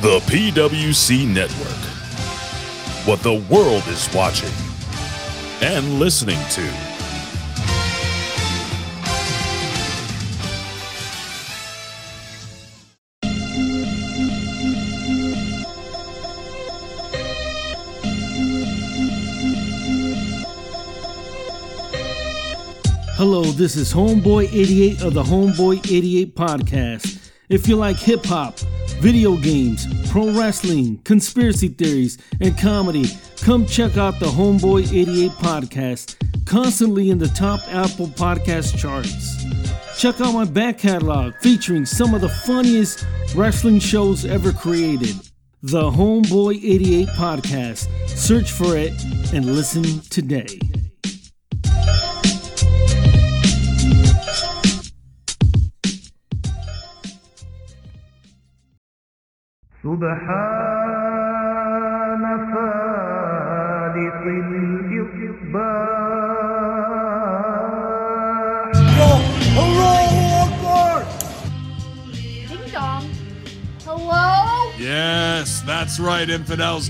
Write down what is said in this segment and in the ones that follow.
The PWC Network. What the world is watching and listening to. Hello, this is Homeboy 88 of the Homeboy 88 podcast. If you like hip hop, video games, pro wrestling, conspiracy theories, and comedy, come check out the Homeboy 88 podcast, constantly in the top Apple podcast charts. Check out my back catalog featuring some of the funniest wrestling shows ever created. The Homeboy 88 podcast. Search for it and listen today. سبحان فالق الإصباح Ding dong. Hello? Yes, that's right, infidels.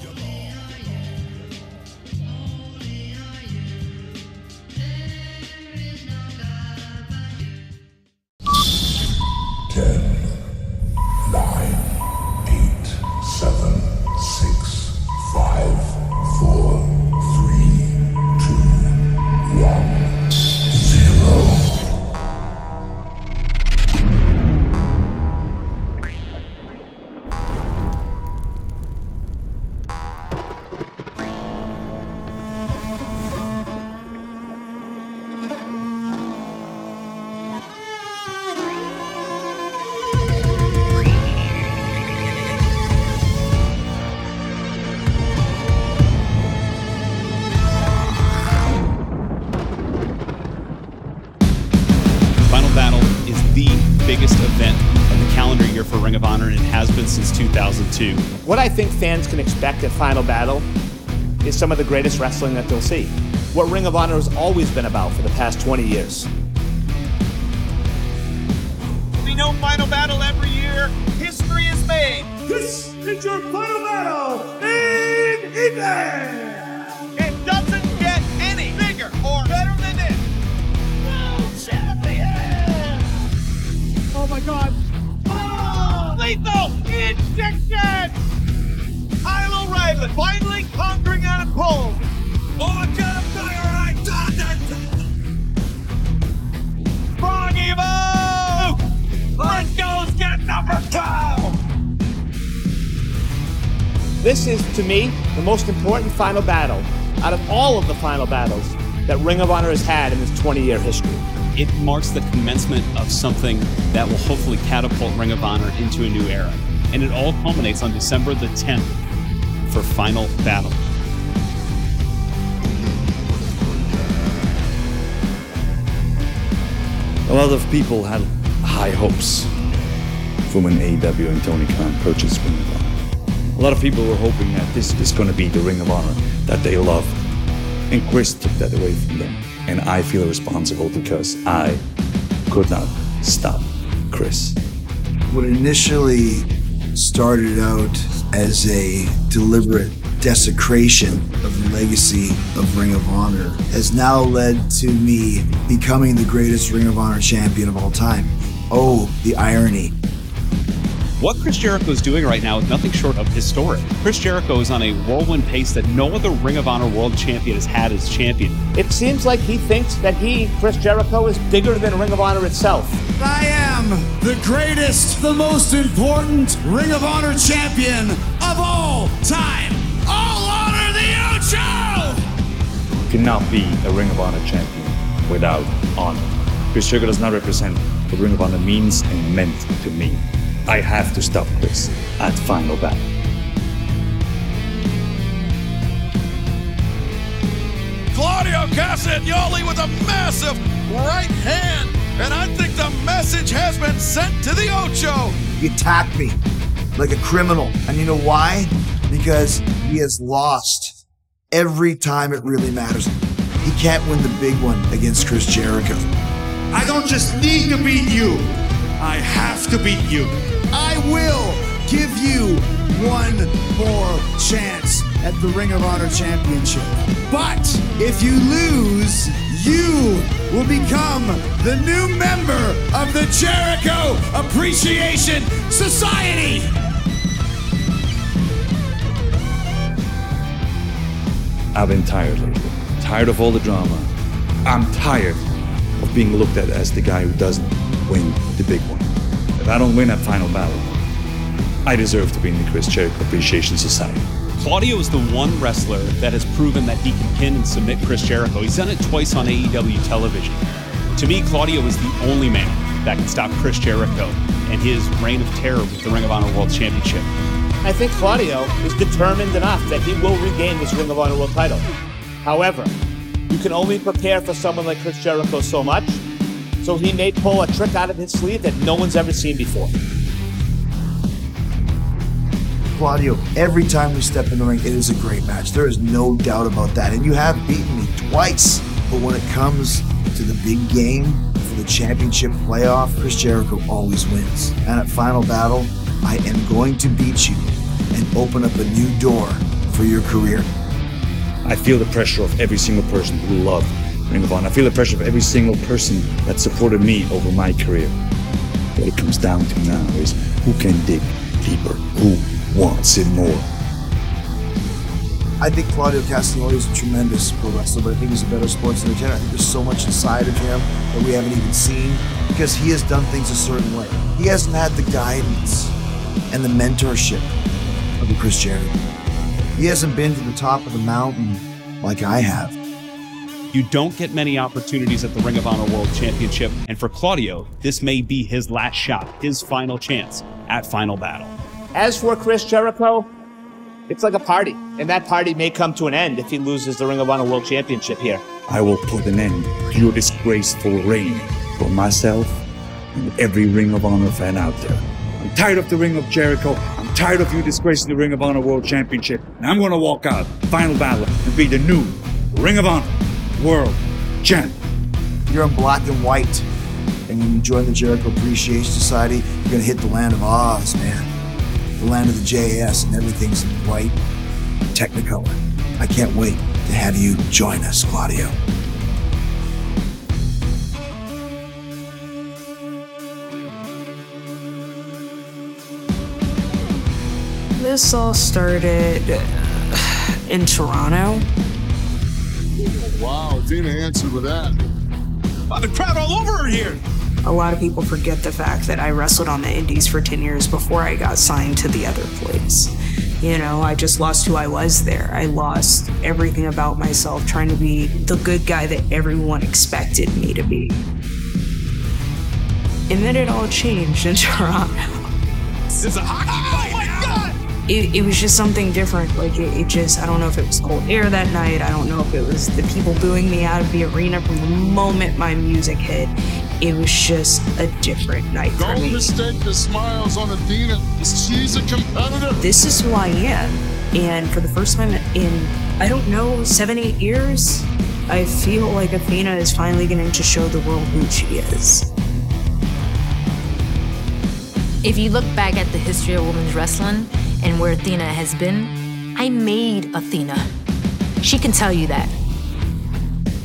Ring of Honor, and it has been since 2002. What I think fans can expect at Final Battle is some of the greatest wrestling that they'll see. What Ring of Honor has always been about for the past 20 years. We know Final Battle every year. History is made. This is your final battle in England! It doesn't get any bigger or better than this. World champion! Oh my god! Oh, lethal injection! Kyle O'Reilly finally conquering Adam Cole. Oh, I got a fire! I done it! Strong Evo! Briscoes get number two! This is, to me, the most important final battle out of all of the final battles that Ring of Honor has had in its 20 year history. It marks the commencement of something that will hopefully catapult Ring of Honor into a new era. And it all culminates on December the 10th for Final Battle. A lot of people had high hopes for when AEW and Tony Khan purchased Ring of Honor. A lot of people were hoping that this is going to be the Ring of Honor that they love. And Chris took that away from them. And I feel responsible because I could not stop Chris. what initially started out as a deliberate desecration of the legacy of Ring of Honor has now led to me becoming the greatest Ring of Honor champion of all time. Oh, the irony. What Chris Jericho is doing right now is nothing short of historic. Chris Jericho is on a whirlwind pace that no other Ring of Honor world champion has had as champion. It seems like he thinks that he, Chris Jericho, is bigger than Ring of Honor itself. I am the greatest, the most important Ring of Honor champion of all time. All honor the Ocho! You cannot be a Ring of Honor champion without honor. Chris Jericho does not represent what Ring of Honor means and meant to me. I have to stop Chris at Final Battle. Claudio Castagnoli with a massive right hand. And I think the message has been sent to the Ocho. He attacked me like a criminal. And you know why? Because he has lost every time it really matters. He can't win the big one against Chris Jericho. I don't just need to beat you, I have to beat you. I will give you one more chance at the Ring of Honor Championship. But if you lose, you will become the new member of the Jericho Appreciation Society. I've been tired lately. Tired of all the drama. I'm tired of being looked at as the guy who doesn't win the big one. If I don't win that final battle, I deserve to be in the Chris Jericho Appreciation Society. Claudio is the one wrestler that has proven that he can pin and submit Chris Jericho. He's done it twice on AEW television. To me, Claudio is the only man that can stop Chris Jericho and his reign of terror with the Ring of Honor World Championship. I think Claudio is determined enough that he will regain this Ring of Honor World title. However, you can only prepare for someone like Chris Jericho so much, so he may pull a trick out of his sleeve that no one's ever seen before. Claudio, every time we step in the ring, it is a great match. There is no doubt about that. And you have beaten me twice. But when it comes to the big game for the championship playoff, Chris Jericho always wins. And at Final Battle, I am going to beat you and open up a new door for your career. I feel the pressure of every single person who loved Ring of Honor. I feel the pressure of every single person that supported me over my career. What it comes down to now is who can dig deeper, who wants it more. I think Claudio Castagnoli is a tremendous pro wrestler, but I think he's a better sports entertainer. There's so much inside of him that we haven't even seen because he has done things a certain way. He hasn't had the guidance and the mentorship of the Chris Jericho. He hasn't been to the top of the mountain like I have. You don't get many opportunities at the Ring of Honor World Championship, and for Claudio, this may be his last shot, his final chance at Final Battle. As for Chris Jericho, it's like a party, and that party may come to an end if he loses the Ring of Honor World Championship here. I will put an end to your disgraceful reign for myself and every Ring of Honor fan out there. I'm tired of the Ring of Jericho. I'm tired of you disgracing the Ring of Honor World Championship. And I'm going to walk out, final battle, and be the new Ring of Honor World Champ. You're in black and white. And when you join the Jericho Appreciation Society, you're going to hit the land of Oz, man. The land of the JAS, and everything's in white technicolor. I can't wait to have you join us, Claudio. This all started in Toronto. Wow, Athena answered with that. Oh, the crowd all over her here. A lot of people forget the fact that I wrestled on the Indies for 10 years before I got signed to the other place. You know, I just lost who I was there. I lost everything about myself trying to be the good guy that everyone expected me to be. And then it all changed in Toronto. This is a hockey fight. My god! It, it was just something different. Like, it, it just, I don't know if it was cold air that night. I don't know if it was the people booing me out of the arena from the moment my music hit. It was just a different night for me. Don't mistake the smiles on Athena. She's a competitor. this is who I am. And for the first time in, I don't know, seven, eight years, I feel like Athena is finally getting to show the world who she is. If you look back at the history of women's wrestling and where Athena has been, I made Athena. She can tell you that.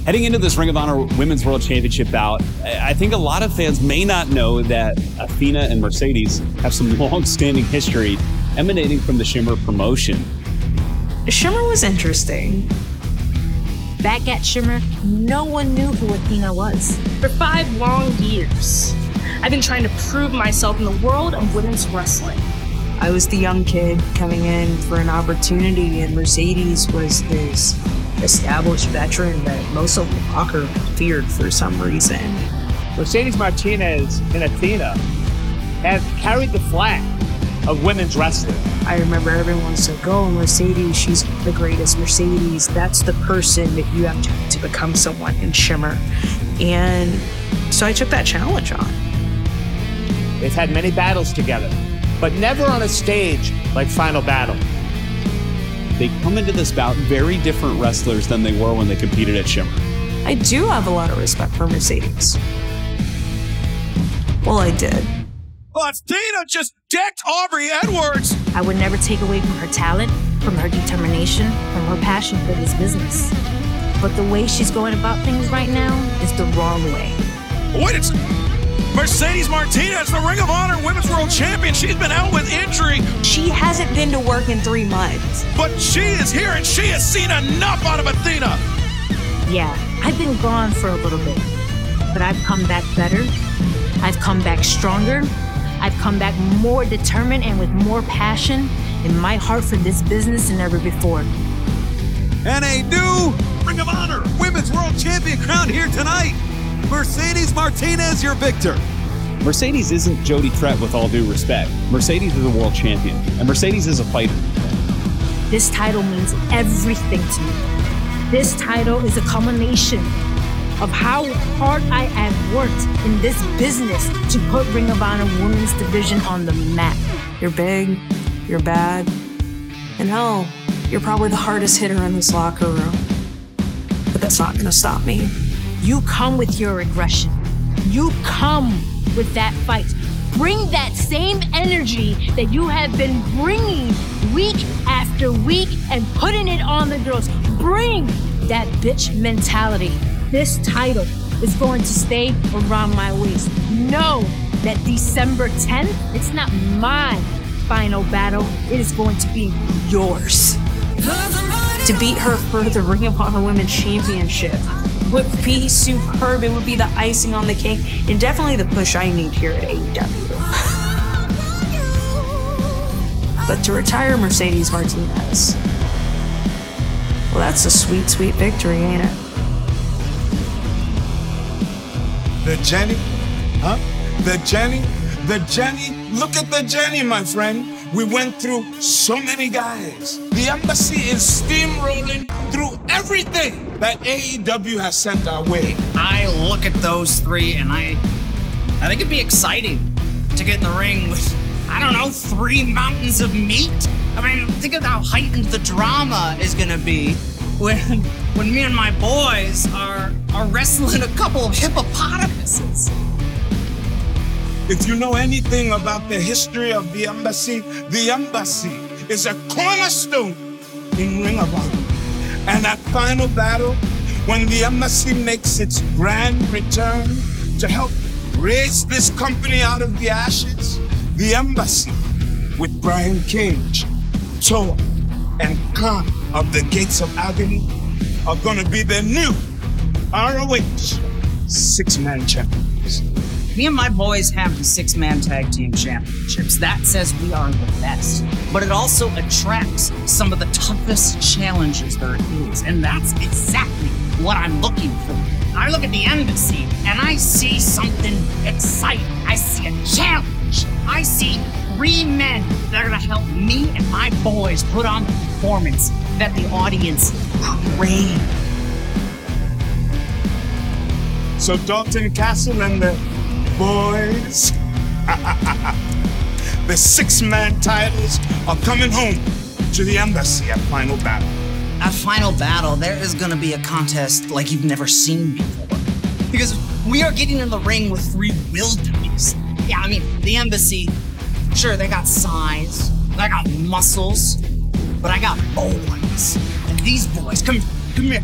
Heading into this Ring of Honor Women's World Championship bout, I I think a lot of fans may not know that Athena and Mercedes have some long-standing history emanating from the Shimmer promotion. Shimmer was interesting. Back at Shimmer, no one knew who Athena was. For five long years, I've been trying to prove myself in the world of women's wrestling. I was the young kid coming in for an opportunity, and Mercedes was this established veteran that most of the Walker feared for some reason. Mercedes Martinez and Athena have carried the flag of women's wrestling. I remember everyone said, "Go, Mercedes! She's the greatest. Mercedes, that's the person that you have to, to become someone in Shimmer." And so I took that challenge on. They've had many battles together, but never on a stage like Final Battle. They come into this bout very different wrestlers than they were when they competed at Shimmer. I do have a lot of respect for Mercedes. Well, I did. Athena just decked Aubrey Edwards. I would never take away from her talent, from her determination, from her passion for this business. But the way she's going about things right now is the wrong way. Wait, it's Mercedes Martinez, the Ring of Honor Women's World Champion. She's been out with injury. She hasn't been to work in three months. But she is here and she has seen enough out of Athena. Yeah, I've been gone for a little bit, but I've come back better. I've come back stronger. I've come back more determined and with more passion in my heart for this business than ever before. And a new Ring of Honor Women's World Champion crowned here tonight. Mercedes Martinez, your victor. Mercedes isn't Jody Threat with all due respect. Mercedes is a world champion, and Mercedes is a fighter. This title means everything to me. This title is a culmination of how hard I have worked in this business to put Ring of Honor Women's Division on the map. You're big, you're bad, and hell, you're probably the hardest hitter in this locker room. But that's not gonna stop me. You come with your aggression. You come with that fight. Bring that same energy that you have been bringing week after week and putting it on the girls. Bring that bitch mentality. This title is going to stay around my waist. Know that December 10th, it's not my final battle, it is going to be yours. To beat her for the Ring of Honor Women's Championship would be superb. It would be the icing on the cake and definitely the push I need here at AEW. but to retire Mercedes Martinez, well, that's a sweet, sweet victory, ain't it? The Jenny? Huh? The Jenny? The Jenny? Look at the Jenny, my friend. We went through so many guys. The embassy is steamrolling through everything that AEW has sent our way. I look at those three and I I think it'd be exciting to get in the ring with I don't know, three mountains of meat. I mean, think of how heightened the drama is gonna be when when me and my boys are are wrestling a couple of hippopotamuses. If you know anything about the history of the embassy, the embassy is a cornerstone in Ring of Honor. And that final battle, when the embassy makes its grand return to help raise this company out of the ashes, the embassy with Brian Cage, Toa, and Kaun of the Gates of Agony are gonna be the new ROH six-man champions. Me and my boys have the six man tag team championships. That says we are the best. But it also attracts some of the toughest challenges there is. And that's exactly what I'm looking for. I look at the embassy and I see something exciting. I see a challenge. I see three men that are going to help me and my boys put on the performance that the audience crave. So Dalton Castle and the boys, the six-man titles are coming home to the embassy at Final Battle. At Final Battle, there is going to be a contest like you've never seen before. Because we are getting in the ring with three wildebeest. Yeah, I mean, the embassy, sure, they got size, they got muscles, but I got boys. And these boys, come, come here,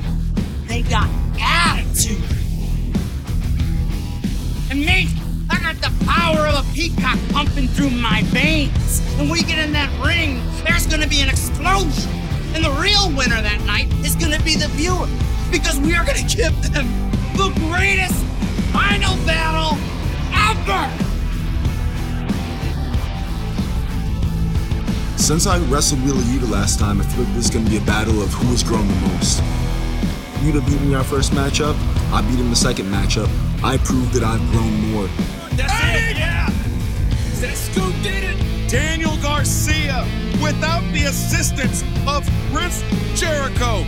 they got attitude. And me, I got the power of a peacock pumping through my veins. When we get in that ring, there's going to be an explosion. And the real winner that night is going to be the viewer because we are going to give them the greatest final battle ever. Since I wrestled Wheeler Yuta last time, I feel like this is going to be a battle of who has grown the most. Yuta beat me our first matchup, I beat him the second matchup. I proved that I've grown more. That's it, yeah! That Scoop did it! Daniel Garcia, without the assistance of Chris Jericho,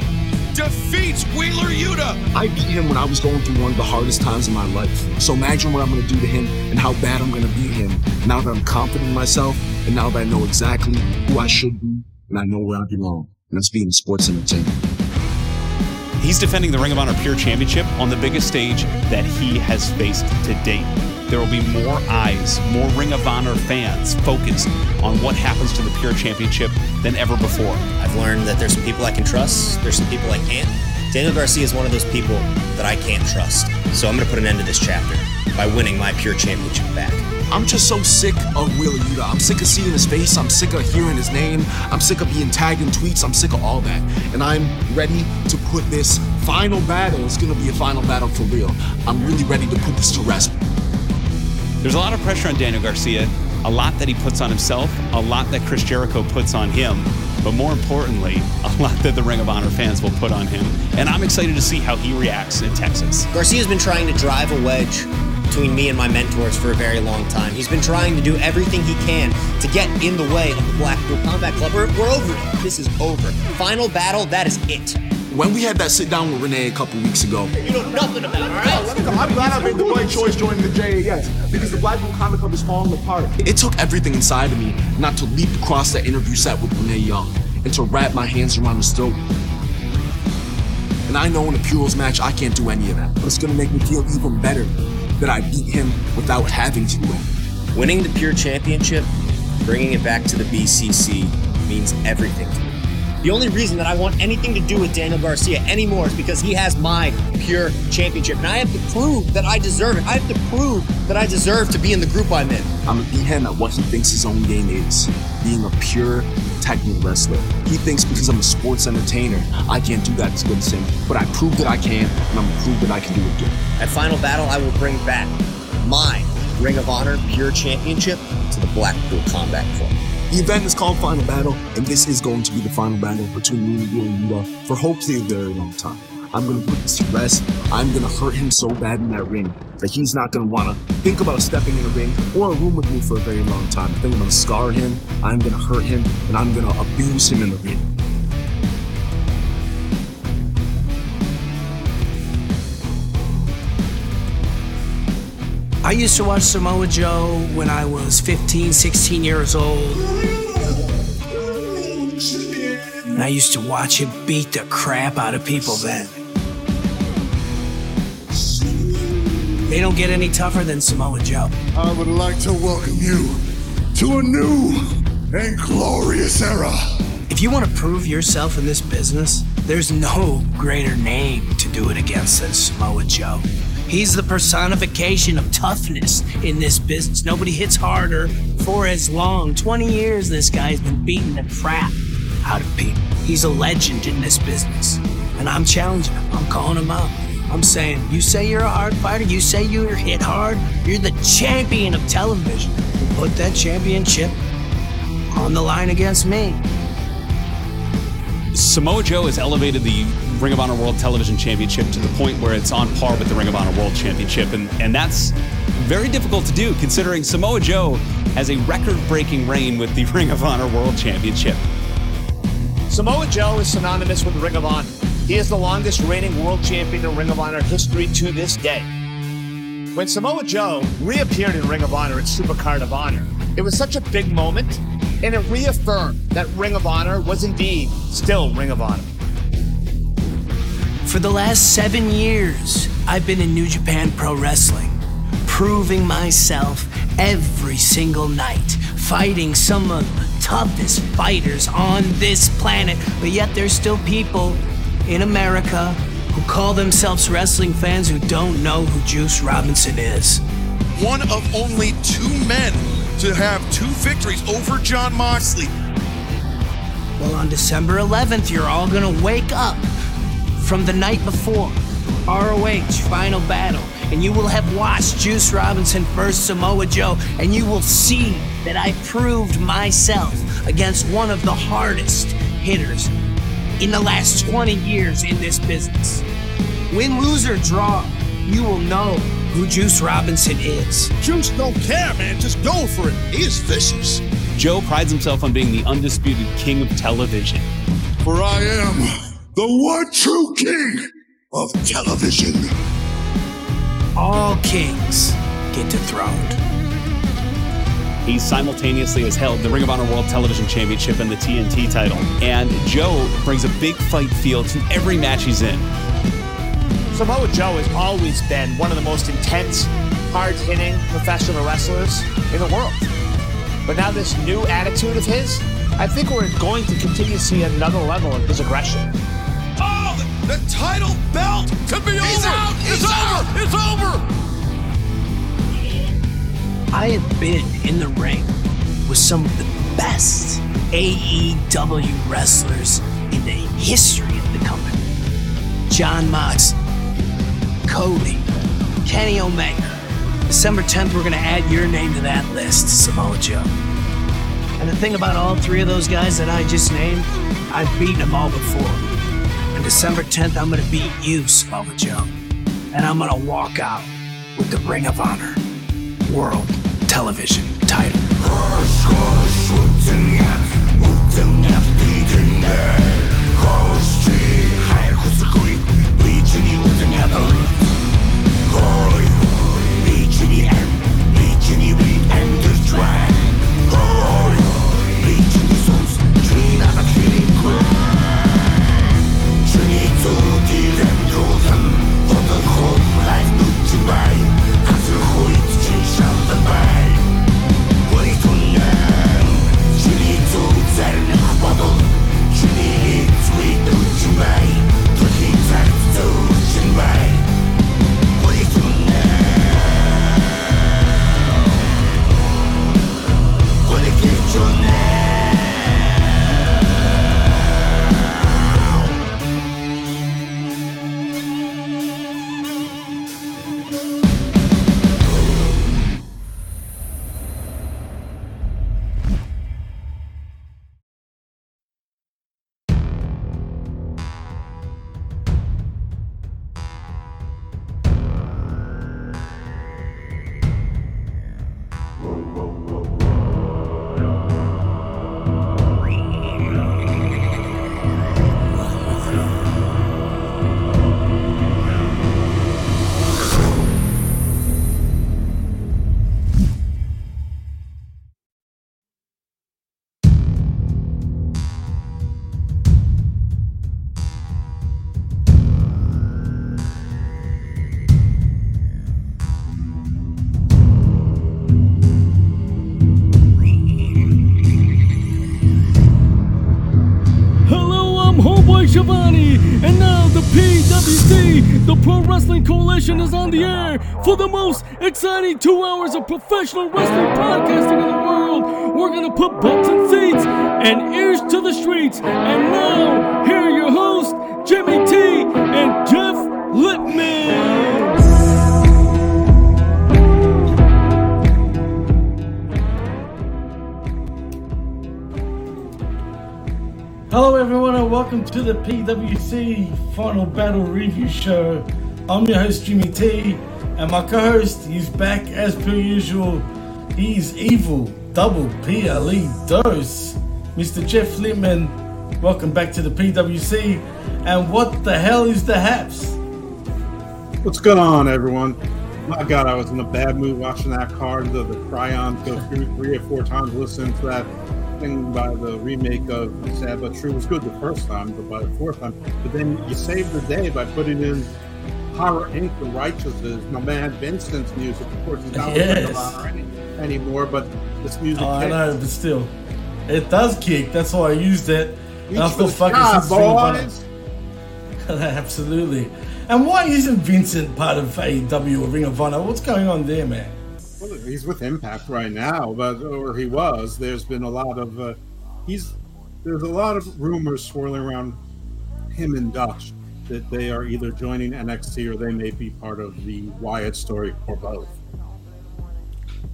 defeats Wheeler Yuta. I beat him when I was going through one of the hardest times in my life. So imagine what I'm going to do to him and how bad I'm going to beat him now that I'm confident in myself and now that I know exactly who I should be and I know where I belong. And that's being a sports entertainer. He's defending the Ring of Honor Pure Championship on the biggest stage that he has faced to date. There will be more eyes, more Ring of Honor fans focused on what happens to the Pure Championship than ever before. I've learned that there's some people I can trust, there's some people I can't. Daniel Garcia is one of those people that I can't trust. So I'm going to put an end to this chapter by winning my Pure Championship back. I'm just so sick of Wheeler Yuta. I'm sick of seeing his face. I'm sick of hearing his name. I'm sick of being tagged in tweets. I'm sick of all that. And I'm ready to put this final battle. It's going to be a final battle for real. I'm really ready to put this to rest. There's a lot of pressure on Daniel Garcia, a lot that he puts on himself, a lot that Chris Jericho puts on him, but more importantly, a lot that the Ring of Honor fans will put on him. And I'm excited to see how he reacts in Texas. Garcia's been trying to drive a wedge between me and my mentors for a very long time. He's been trying to do everything he can to get in the way of the Blackpool Combat Club. We're, we're over it. This is over. Final battle, that is it. When we had that sit down with Renee a couple weeks ago, You know nothing about it, all right? I'm glad I made the right choice joining the JAS because the Black Blackpool Comic Club is falling apart. it took everything inside of me not to leap across that interview set with Renee Young and to wrap my hands around his throat. And I know in a Puros match, I can't do any of that. But it's gonna make me feel even better that I beat him without having to win. Winning the Pure Championship, bringing it back to the BCC means everything to me. The only reason that I want anything to do with Daniel Garcia anymore is because he has my Pure Championship. And I have to prove that I deserve it. I have to prove that I deserve to be in the group I'm in. I'm gonna beat him at what he thinks his own game is being a pure technical wrestler. He thinks because I'm a sports entertainer, I can't do that as good as him. But I proved that I can, and I'm gonna prove that I can do it again. At Final Battle, I will bring back my Ring of Honor Pure Championship to the Blackpool Combat Club. The event is called Final Battle, and this is going to be the final battle between me and Yuta for hopefully a very long time. I'm gonna put this to rest. I'm gonna hurt him so bad in that ring that he's not gonna wanna think about stepping in a ring or a room with me for a very long time. I think I'm gonna scar him, I'm gonna hurt him, and I'm gonna abuse him in the ring. I used to watch Samoa Joe when I was 15, 16 years old. And I used to watch him beat the crap out of people then. They don't get any tougher than Samoa Joe. I would like to welcome you to a new and glorious era. If you want to prove yourself in this business, there's no greater name to do it against than Samoa Joe. He's the personification of toughness in this business. Nobody hits harder for as long. 20 years this guy's been beating the crap out of people. He's a legend in this business. And I'm challenging him. I'm calling him out. I'm saying, you say you're a hard fighter, you say you're hit hard, you're the champion of television. Put that championship on the line against me. Samoa Joe has elevated the Ring of Honor World Television Championship to the point where it's on par with the Ring of Honor World Championship. And, and that's very difficult to do considering Samoa Joe has a record breaking reign with the Ring of Honor World Championship. Samoa Joe is synonymous with Ring of Honor. He is the longest reigning world champion in Ring of Honor history to this day. When Samoa Joe reappeared in Ring of Honor at Supercard of Honor, it was such a big moment, and it reaffirmed that Ring of Honor was indeed still Ring of Honor. For the last seven years, I've been in New Japan Pro Wrestling, proving myself every single night, fighting some of the toughest fighters on this planet. But yet, there's still people in America who call themselves wrestling fans who don't know who Juice Robinson is. One of only two men to have two victories over Jon Moxley. Well, on December 11th, you're all gonna wake up from the night before ROH Final Battle, and you will have watched Juice Robinson versus Samoa Joe, and you will see that I proved myself against one of the hardest hitters in the last 20 years in this business. Win, lose, or draw, you will know who Juice Robinson is. Juice don't care, man. Just go for it. He is vicious. Joe prides himself on being the undisputed king of television. For I am the one true king of television. All kings get dethroned. He simultaneously has held the Ring of Honor World Television Championship and the TNT title. And Joe brings a big fight feel to every match he's in. Samoa Joe has always been one of the most intense, hard hitting professional wrestlers in the world. But now, this new attitude of his, I think we're going to continue to see another level of his aggression. Oh, the, the title belt could be He's over. out. It's He's over. It's over. I have been in the ring with some of the best AEW wrestlers in the history of the company. Jon Mox, Cody, Kenny Omega. December 10th, we're going to add your name to that list, Samoa Joe. And the thing about all three of those guys that I just named, I've beaten them all before. December 10th, I'm going to beat you, Samoa Joe. And I'm going to walk out with the Ring of Honor World Television title. Coalition, is on the air for the most exciting two hours of professional wrestling podcasting in the world. We're gonna put butts in seats and ears to the streets. And now, here are your hosts, Jimmy T and Jeff Lippman. Hello, everyone, and welcome to the PWC Final Battle Review Show. I'm your host, Jimmy T, and my co host, he's back as per usual. He's evil, double PLE dose. Mr. Jeff Lippman, welcome back to the PWC. And what the hell is the Haps? What's going on, everyone? My God, I was in a bad mood watching that card, the, the Cryon go through three or four times, listening to that thing by the remake of Sad But True. It was good the first time, but by the fourth time. But then you saved the day by putting in Horror Inc., The Righteouses, my man Vincent's music. Of course, he's not with Yes. Honor any, anymore, but this music. Oh, I know, but still, it does kick. That's why I used it. And I Reach thought, for sky, it, since Ring of Honor- boys. Absolutely. And why isn't Vincent part of AEW or Ring of Honor? What's going on there, man? Well, he's with Impact right now, but or he was. There's been a lot of uh, he's there's a lot of rumors swirling around him and Dutch that they are either joining NXT or they may be part of the Wyatt story or both.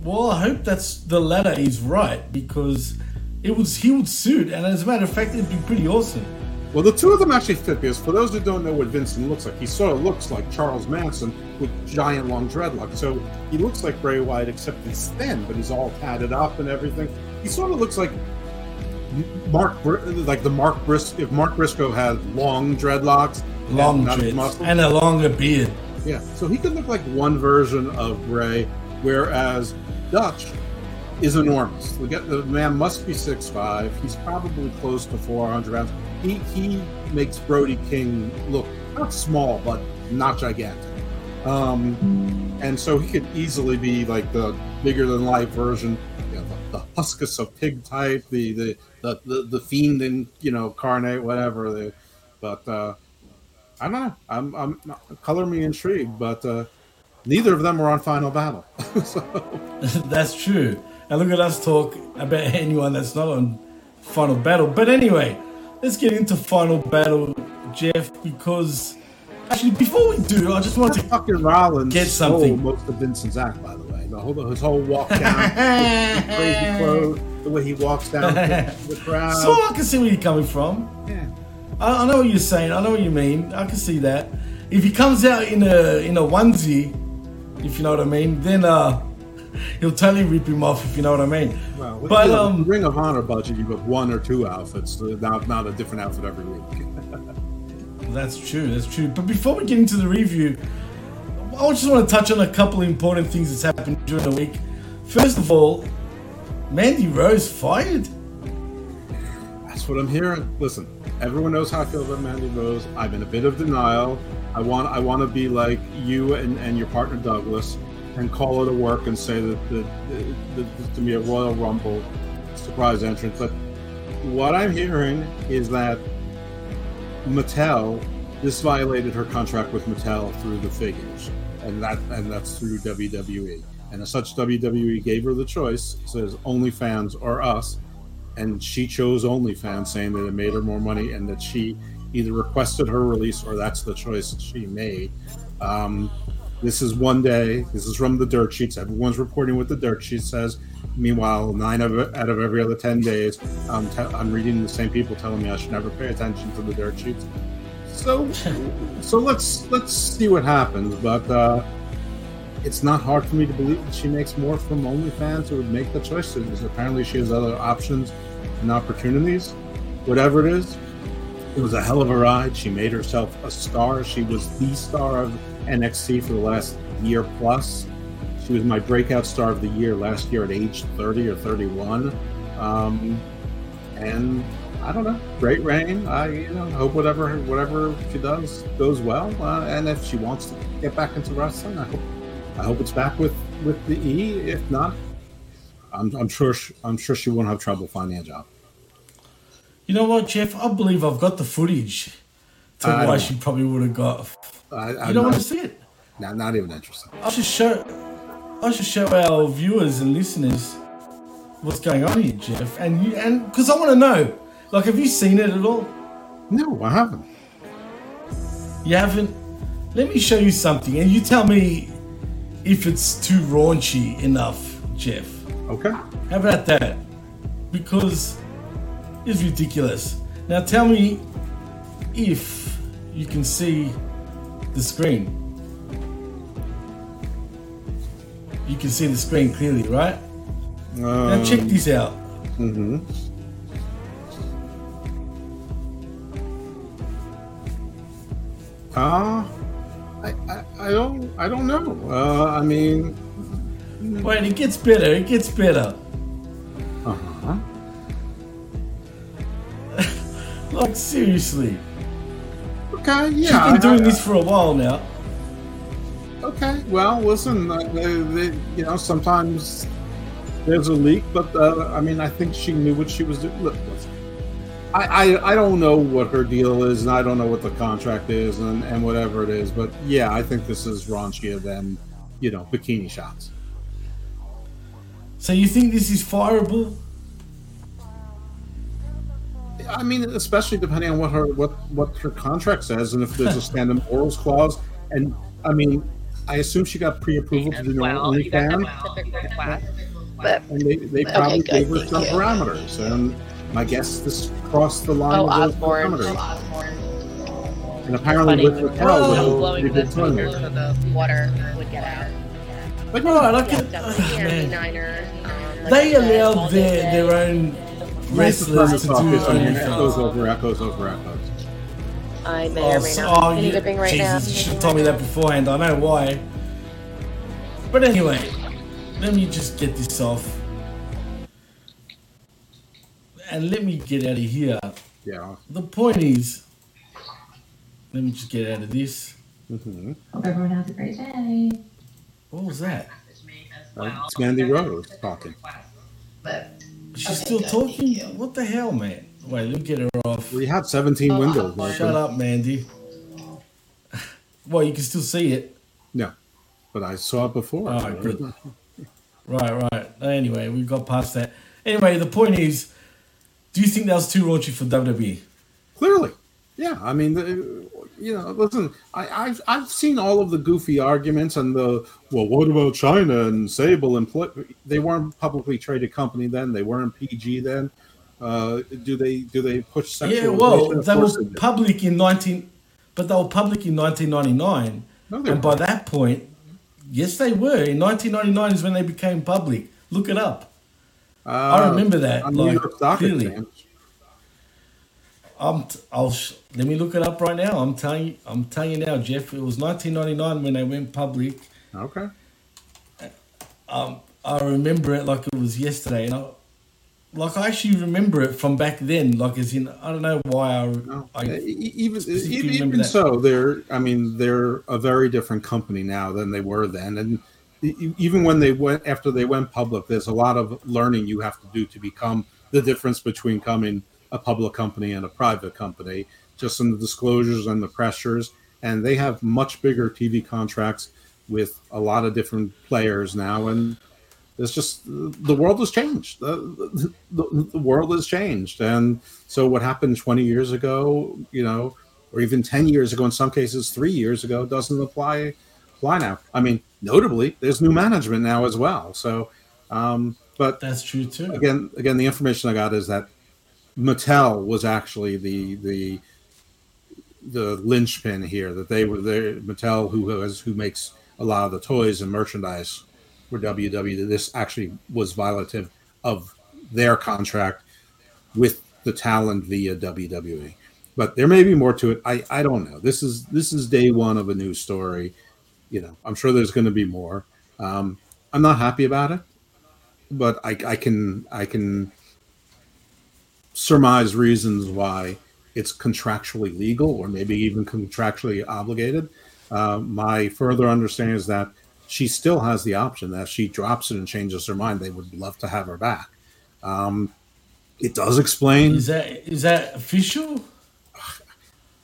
Well, I hope that's the latter is right because it was he would suit, and as a matter of fact, it'd be pretty awesome. Well, the two of them actually fit because for those who don't know what Vincent looks like, he sort of looks like Charles Manson with giant long dreadlocks. So he looks like Bray Wyatt, except he's thin, but he's all tatted up and everything. He sort of looks like Mark, like the Mark Briscoe. If Mark Briscoe had long dreadlocks, Long dreads and a longer beard. yeah, so he could look like one version of Bray, whereas Dutch is enormous. The, the man must be 6'5". He's probably close to 400 pounds. He, he makes Brody King look not small, but not gigantic. Um, and so he could easily be like the bigger than life version, you know, the, the huskus of pig type, the the, the, the, the fiend in, you know, carnate, whatever. The, but uh, I don't know. I'm, I'm color me intrigued, but uh, neither of them were on Final Battle. so, that's true. And look at us talk about anyone that's not on Final Battle. But anyway, let's get into Final Battle, Jeff, because actually, before we do, I just want to fucking Rollins get something. most of Vincent's act, by the way. The whole, his whole walk down, crazy clothes, the way he walks down the, the crowd. So I can see where you're coming from. Yeah. I, I know what you're saying. I know what you mean. I can see that. If he comes out in a in a onesie, if you know what I mean, then uh, he'll totally rip him off. If you know what I mean. Well, but the um, Ring of Honor budget, you've got one or two outfits, not not a different outfit every week. That's true. That's true. But before we get into the review, I just want to touch on a couple of important things that's happened during the week. First of all, Mandy Rose fired. That's what I'm hearing. Listen, everyone knows how I feel about Mandy Rose. I'm in a bit of denial. I want I want to be like you and, and your partner Douglas and call it a work and say that the, the, to be a Royal Rumble surprise entrance. But what I'm hearing is that Mattel this violated her contract with Mattel through the figures, and that and that's through WWE. And as such, WWE gave her the choice: says OnlyFans or us, and she chose OnlyFans, saying that it made her more money and that she either requested her release or that's the choice she made. Um, this is one day. This is from the dirt sheets. Everyone's reporting what the dirt sheet says. Meanwhile, nine of out of every other ten days, um, te- I'm reading the same people telling me I should never pay attention to the dirt sheets. So, so let's let's see what happens. But uh, it's not hard for me to believe that she makes more from OnlyFans who would make the choice? choices. Apparently, she has other options and opportunities. Whatever it is, it was a hell of a ride. She made herself a star. She was the star of NXT for the last year plus. She was my breakout star of the year last year at age 30 or 31. Um, and I don't know, great reign. I you know hope whatever whatever she does goes well. Uh, and if she wants to get back into wrestling, I hope I hope it's back with with the E. If not, I'm, I'm sure she, I'm sure she won't have trouble finding a job. You know what, Jeff? I believe I've got the footage to I why she probably would have got. I, you don't want to see it? Not, not even interested. I should show. I should show our viewers and listeners what's going on here, Jeff, and you and because I want to know. Like, have you seen it at all? No, I haven't. You haven't. Let me show you something, and you tell me if it's too raunchy enough, Jeff. Okay. How about that? Because it's ridiculous. Now tell me if you can see the screen. You can see the screen clearly, right? now check Um, this out. Mm-hmm. Uh, I, I, I don't I don't know. Uh, I mean, Wait, it gets better. It gets better. uh-huh. Like seriously. Okay, She's yeah. been doing I- this for a while now. Okay, well, listen, uh, they, they, you know, sometimes there's a leak, but uh, I mean, I think she knew what she was doing. Look, I, I, I don't know what her deal is, and I don't know what the contract is, and, and whatever it is, but yeah, I think this is raunchier than, you know, bikini shots. So you think this is fireable? I mean, especially depending on what her what what her contract says, and if there's a stand and morals clause, and I mean, I assume she got pre-approval to do no Well, you OnlyFans. that specific request. But And they, they okay, probably good, gave her some you. parameters. And my guess this crossed the line Oh, of those Osborne. parameters. And apparently with Well, Raquel, no, blowing did the good timing. speaker so the water would get out. But no, I yeah, can, definitely man. 49ers. Um, like They I allowed their, their own wrestlers to do Talk is on anything. echoes over echoes over echoes. I may Oh, or may so- not oh, be penny you- dipping right Jesus, you now. should have told me that beforehand. I know why. But anyway, let me just get this off. And let me get out of here. Yeah. The point is, let me just get out of this. Mm-hmm. Hope everyone has a great day. What was that? Uh, it's Mandy Rose talking. But she's still talking? What the hell, man? Wait, let me get her off. We had 17 windows. Shut up, Mandy. Well, you can still see it. No, but I saw it before. All right, good. Right, right. Anyway, we got past that. Anyway, the point is, do you think that was too raunchy for WWE? Clearly, yeah. I mean, you know, listen, I, I've I've seen all of the goofy arguments and the well, what about China and Sable and Pl-? they weren't publicly traded company then. They weren't PG then. Uh, do they do they push sexual? Yeah, well, they were public in 19, but they were public in 1999. No, they and by that point, yes, they were. In 1999 is when they became public. Look it up. I Uh, remember that. on New like, York Stock clearly. Exchange. I'm. T- I'll. Sh- let me look it up right now. I'm telling. You, I'm telling you now, Jeff. It was 1999 when they went public. Okay. Um, I remember it like it was yesterday, and I, like I actually remember it from back then. Like as in, I don't know why I. I E- even even, even so, they're I mean they're a very different company now than they were then, and even when they went after they went public, there's a lot of learning you have to do to become the difference between becoming a public company and a private company, just in the disclosures and the pressures, and they have much bigger TV contracts with a lot of different players now, and it's just the world has changed. The, the, the world has changed, and so what happened 20 years ago, you know, or even 10 years ago, in some cases, three years ago, doesn't apply apply now. I mean, notably, there's new management now as well. So, um, but that's true too. Again, again, the information I got is that Mattel was actually the the the linchpin here. That they were there. Mattel, who has who makes a lot of the toys and merchandise for WWE, this actually was violative of their contract with the talent via WWE. But there may be more to it. I, I don't know. This is this is day one of a new story. You know, I'm sure there's going to be more. Um, I'm not happy about it, but I, I can I can surmise reasons why it's contractually legal or maybe even contractually obligated. Uh, my further understanding is that she still has the option that if she drops it and changes her mind, they would love to have her back. Um, it does explain. Is that is that official?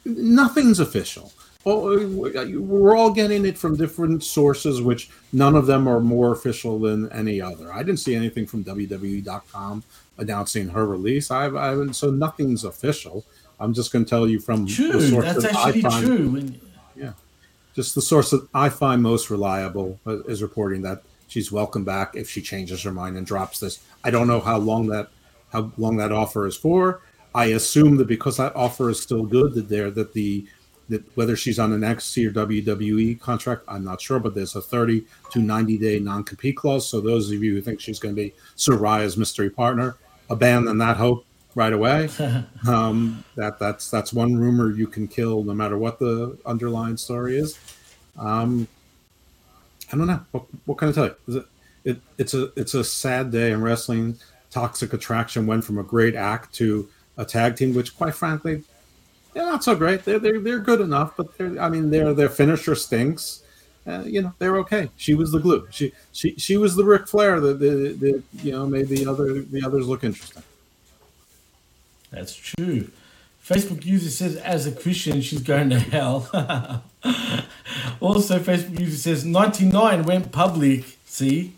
Nothing's official. Well, we're all getting it from different sources, which none of them are more official than any other. I didn't see anything from WWE.com announcing her release. I've, I haven't, so nothing's official. I'm just going to tell you from True, the source that's that actually I find, true. Yeah, just the source that I find most reliable uh, is reporting that she's welcome back if she changes her mind and drops this. I don't know how long that how long that offer is for. I assume that because that offer is still good, that there that the that whether she's on an NXT or WWE contract, I'm not sure, but there's a 30 to 90 day non compete clause. So those of you who think she's going to be Saraya's mystery partner, abandon that hope right away. um, that that's that's one rumor you can kill no matter what the underlying story is. Um, I don't know. What, what can I tell you? Is it, it it's a it's a sad day in wrestling. Toxic Attraction went from a great act to a tag team, which quite frankly, they're not so great. They're they're, they're good enough, but they're I mean their their finisher stinks. Uh, you know they're okay. She was the glue. She she she was the Ric Flair that the, the you know made the other the others look interesting. That's true. Facebook user says, as a Christian, she's going to hell. also, Facebook user says, 99 went public, see?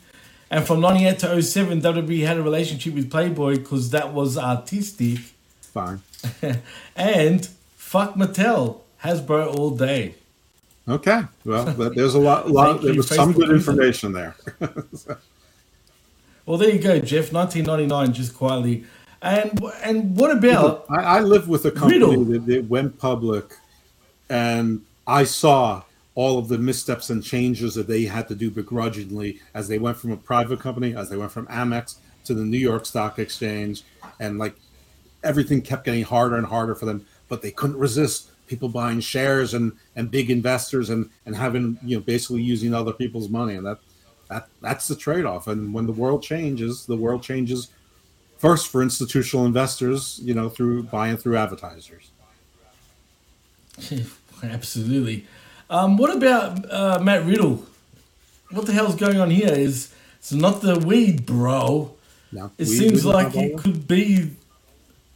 And from 98 to 07, WWE had a relationship with Playboy because that was artistic. Fine. and fuck Mattel, Hasbro all day. Okay. Well, but there's a lot, lot there was some good information there. Well, there you go, Jeff. 1999, just quietly. And and what about I, I live with a company Riddle. that, that went public, and I saw all of the missteps and changes that they had to do begrudgingly as they went from a private company, as they went from Amex to the New York Stock Exchange, and like everything kept getting harder and harder for them, but they couldn't resist people buying shares and and big investors and and having you know basically using other people's money, and that that that's the trade off. And when the world changes, the world changes first for institutional investors, you know, through buying through advertisers. Absolutely. Um, what about uh, Matt Riddle? What the hell's going on here? Is it's not the weed, bro. No, it weed seems like it could be,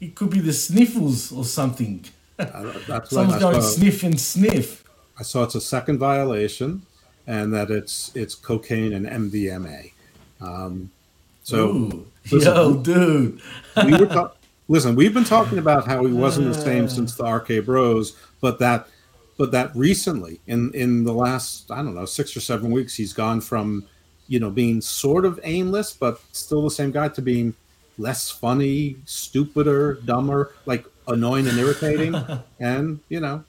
it could be the sniffles or something. That's Someone's going saw. sniff and sniff. I saw it's a second violation, and that it's it's cocaine and MDMA. Um, so, Ooh. listen, Yo, dude. we were ta- listen. We've been talking about how he wasn't the same since the RK Bros, but that but that recently in in the last I don't know six or seven weeks, he's gone from you know being sort of aimless but still the same guy to being less funny, stupider, dumber, like annoying and irritating, and you know.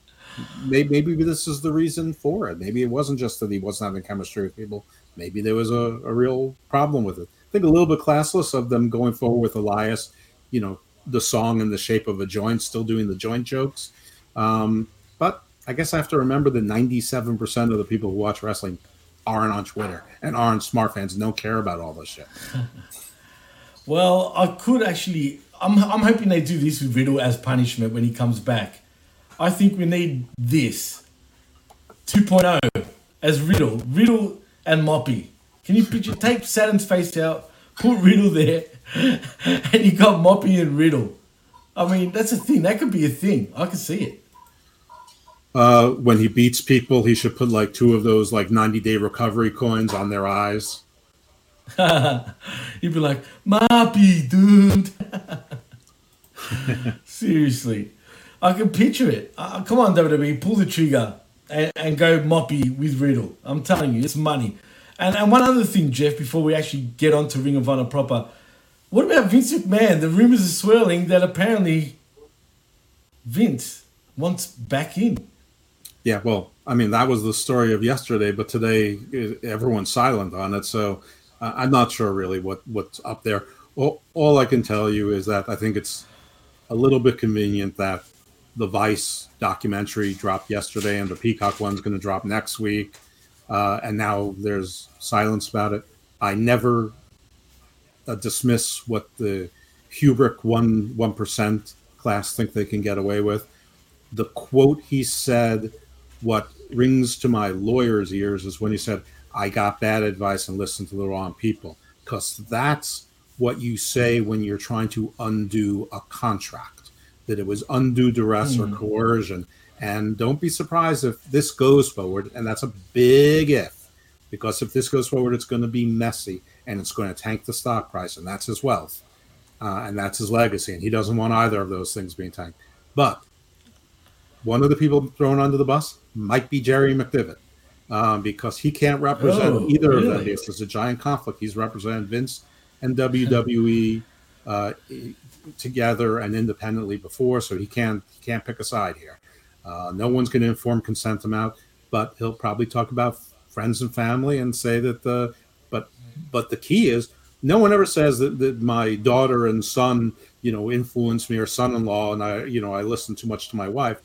Maybe, maybe this is the reason for it. Maybe it wasn't just that he wasn't having chemistry with people. Maybe there was a, a real problem with it. I think a little bit classless of them going forward with Elias, you know, the song in the shape of a joint, still doing the joint jokes. Um, but I guess I have to remember that 97% of the people who watch wrestling aren't on Twitter and aren't smart fans and don't care about all this shit. Well, I could actually. I'm, I'm hoping they do this with Riddle as punishment when he comes back. I think we need this 2.0 as Riddle. Riddle and Moppy. Can you picture? Take Saturn's face out, put Riddle there, and you got Moppy and Riddle. I mean, that's a thing. That could be a thing. I can see it. Uh, when he beats people, he should put like two of those like 90 day recovery coins on their eyes. You'd be like, Moppy, dude. Seriously. I can picture it. Uh, come on, WWE, pull the trigger and, and go Moppy with Riddle. I'm telling you, it's money. And, and one other thing, Jeff, before we actually get on to Ring of Honor proper, what about Vince McMahon? The rumors are swirling that apparently Vince wants back in. Yeah, well, I mean, that was the story of yesterday, but today everyone's silent on it. So I'm not sure really what, what's up there. All, all I can tell you is that I think it's a little bit convenient that the Vice documentary dropped yesterday and the Peacock one's going to drop next week. Uh, and now there's silence about it. I never uh, dismiss what the Hubrick one one percent class think they can get away with. The quote he said, what rings to my lawyer's ears, is when he said, "I got bad advice and listened to the wrong people," because that's what you say when you're trying to undo a contract. That it was undue duress or Hmm. coercion. And don't be surprised if this goes forward, and that's a big if, because if this goes forward, it's going to be messy and it's going to tank the stock price, and that's his wealth, uh, and that's his legacy, and he doesn't want either of those things being tanked. But one of the people thrown under the bus might be Jerry McDevitt, um, because he can't represent Oh, either of them. really? It's a giant conflict. He's represented Vince and WWE uh, together and independently before, so he can't he can't pick a side here. Uh, no one's going to inform consent him out, but he'll probably talk about friends and family and say that the but but the key is no one ever says that, that my daughter and son you know influence me or son-in-law and I you know I listen too much to my wife.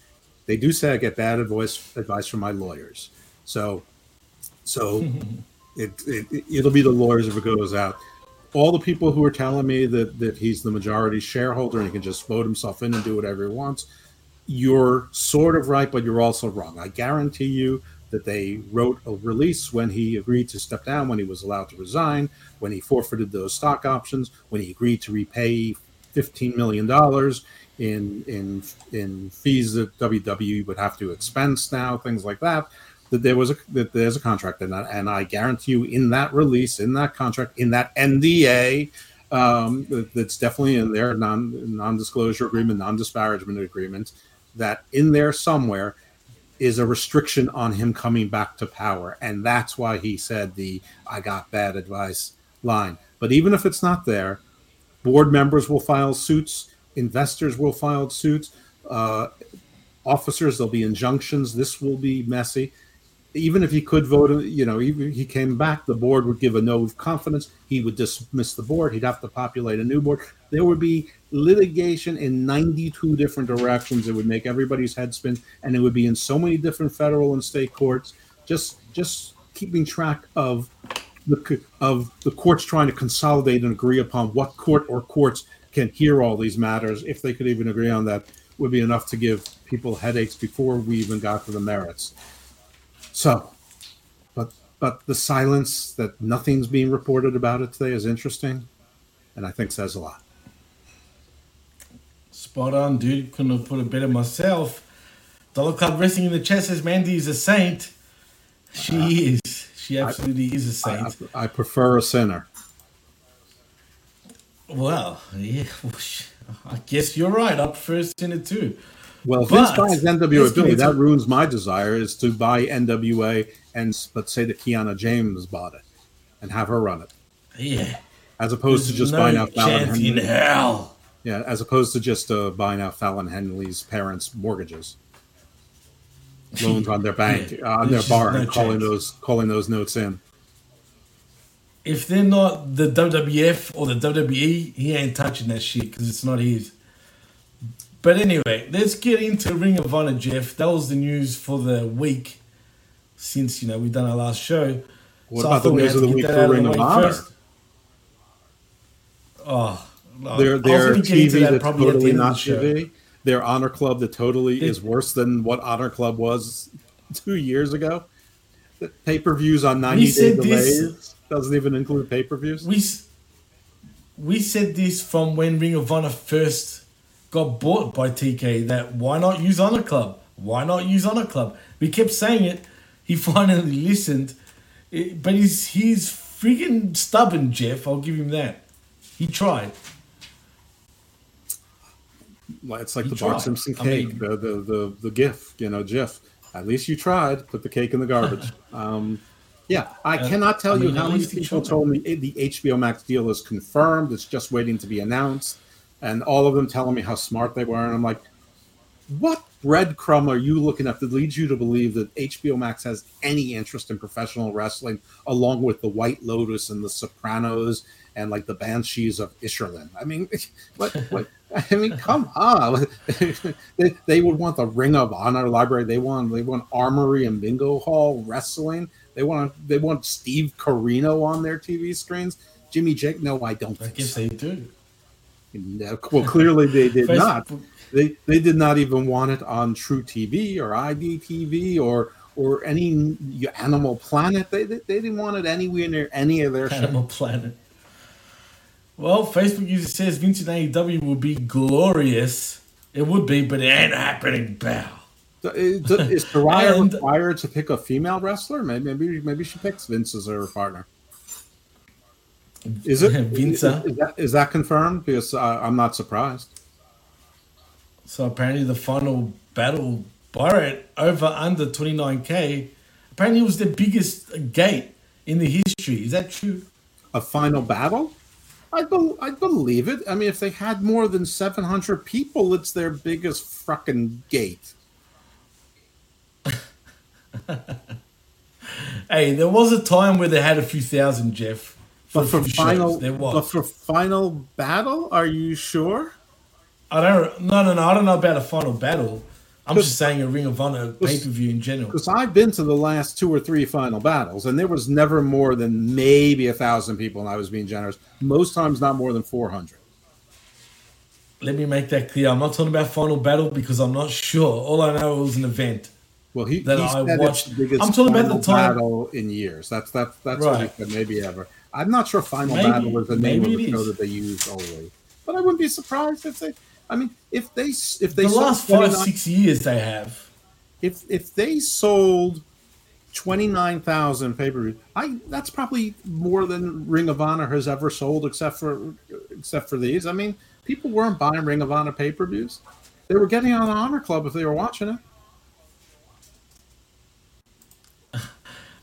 They do say I get bad advice advice from my lawyers. So so it, it it'll be the lawyers if it goes out. All the people who are telling me that that he's the majority shareholder and he can just vote himself in and do whatever he wants, you're sort of right, but you're also wrong. I guarantee you that they wrote a release when he agreed to step down, when he was allowed to resign, when he forfeited those stock options, when he agreed to repay fifteen million dollars in in in fees that WWE would have to expense now, things like that. That there was a that there's a contract in that, and I guarantee you, in that release, in that contract, in that NDA, um, that- that's definitely in there, non non disclosure agreement, non disparagement agreement, that in there somewhere is a restriction on him coming back to power, and that's why he said the "I got bad advice, line. But even if it's not there, board members will file suits, investors will file suits, uh, officers, there'll be injunctions. This will be messy. Even if he could vote, you know, even he came back, the board would give a no of confidence. He would dismiss the board. He'd have to populate a new board. There would be litigation in 92 different directions. It would make everybody's head spin, and it would be in so many different federal and state courts. Just, just keeping track of the of the courts trying to consolidate and agree upon what court or courts can hear all these matters, if they could even agree on that, would be enough to give people headaches before we even got to the merits. So, but but the silence that nothing's being reported about it today is interesting, and I think says a lot. Spot on, dude. Couldn't have put it better myself. Dollar Club Wrestling in the chat says Mandy is a saint. She uh, is. She absolutely is a saint. I, I prefer a sinner. well, yeah. I guess you're right. I prefer Sinner too. Well, if But- Vince buys NWA Billy, that ruins my desire is to buy NWA and s- but say that Kiana James bought it and have her run it. Yeah. As opposed to just no buying out Fallon Henley. hell. Yeah, as opposed to just uh, buying out Fallon Henley's parents' mortgages, loans on their bank, Yeah, uh, on their there's bar, no and calling chance. those calling those notes in. If they're not the WWF or the WWE, he ain't touching that shit because it's not his. But anyway, let's get into Ring of Honor, Jeff. That was the news for the week since you know we've done our last show. What So about the news of the week for of Ring of Honor? first. Oh, no, Their their gonna get into TV that that's probably totally not show. TV. Their Honor Club that totally is worse than what Honor Club was two years ago. Pay per views on ninety day said this- delays doesn't even include pay per views. We we said this from when Ring of Honor first got bought by TK that why not use Honor Club? Why not use Honor Club? We kept saying it. He finally listened, It- but he's he's freaking stubborn, Jeff. I'll give him that. He tried. It's like He the Bart. Simpson I cake, mean- the, the the the GIF, you know, Jeff. At least you tried. Put the cake in the garbage. um, yeah, I Uh, cannot tell I you mean, how many people told me the HBO Max deal is confirmed. It's just waiting to be announced, and all of them telling me how smart they were, and I'm like, what breadcrumb are you looking at that leads you to believe that HBO Max has any interest in professional wrestling, along with the White Lotus and the Sopranos and like the Banshees of Inisherin? I mean, what? what I mean, come on! they, they would want the Ring of Honor library. They want they want Armory and Bingo Hall wrestling. They want they want Steve Corino on their TV screens. Jimmy Jake? No, I don't. I think guess so. they do. No, well, clearly they did not. They they did not even want it on True TV or IDTV or or any Animal Planet. They, they they didn't want it anywhere near any of their Animal Planet. Well, Facebook user says Vincent AEW will be glorious. It would be, but it ain't happening, pal. shows. Uh, is, is Saraya And- required to pick a female wrestler? Maybe maybe maybe she picks Vince as her partner. Is it Vince? Is, is that, is that confirmed? Because uh, I'm not surprised. So apparently the final battle Barrett over under 29k. Apparently it was the biggest gate in the history. Is that true? A final battle? I bel I believe it. I mean, if they had more than 700 people, it's their biggest fucking gate. Hey, there was a time where they had a few thousand, Jeff. But for final, shows. there was. but for final battle, are you sure? I don't. No, no, no. I don't know about a final battle. I'm just saying a Ring of Honor pay per view in general. Because I've been to the last two or three final battles, and there was never more than maybe a thousand people, and I was being generous. Most times, not more than 400. Let me make that clear. I'm not talking about final battle because I'm not sure. All I know was an event. Well, he, that he I watched. it's the biggest I'm talking about the time. battle in years. That's that's that's what he Right. said. Maybe ever. I'm not sure final Maybe- battle was the name of the show that they used only. But I wouldn't be surprised if they. I mean, if they if they the sold last five 29 six years they have. if if they sold twenty nine thousand pay per views, I that's probably more than Ring of Honor has ever sold, except for except for these. I mean, people weren't buying Ring of Honor pay per views; they were getting on the Honor Club if they were watching it.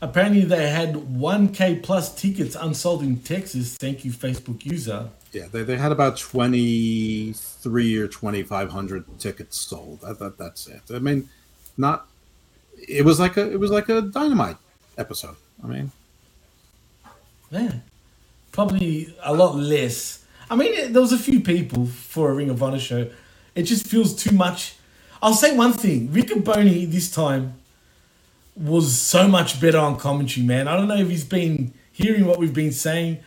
Apparently, they had 1K plus tickets unsold in Texas. Thank you, Facebook user. Yeah, they, they had about twenty three or twenty five hundred tickets sold. I that that's it. I mean, not. It was like a it was like a dynamite episode. I mean, Yeah. Probably a lot less. I mean, there was a few people for a Ring of Honor show. It just feels too much. I'll say one thing. Riccaboni this time was so much better on commentary, man. I don't know if he's been hearing what we've been saying.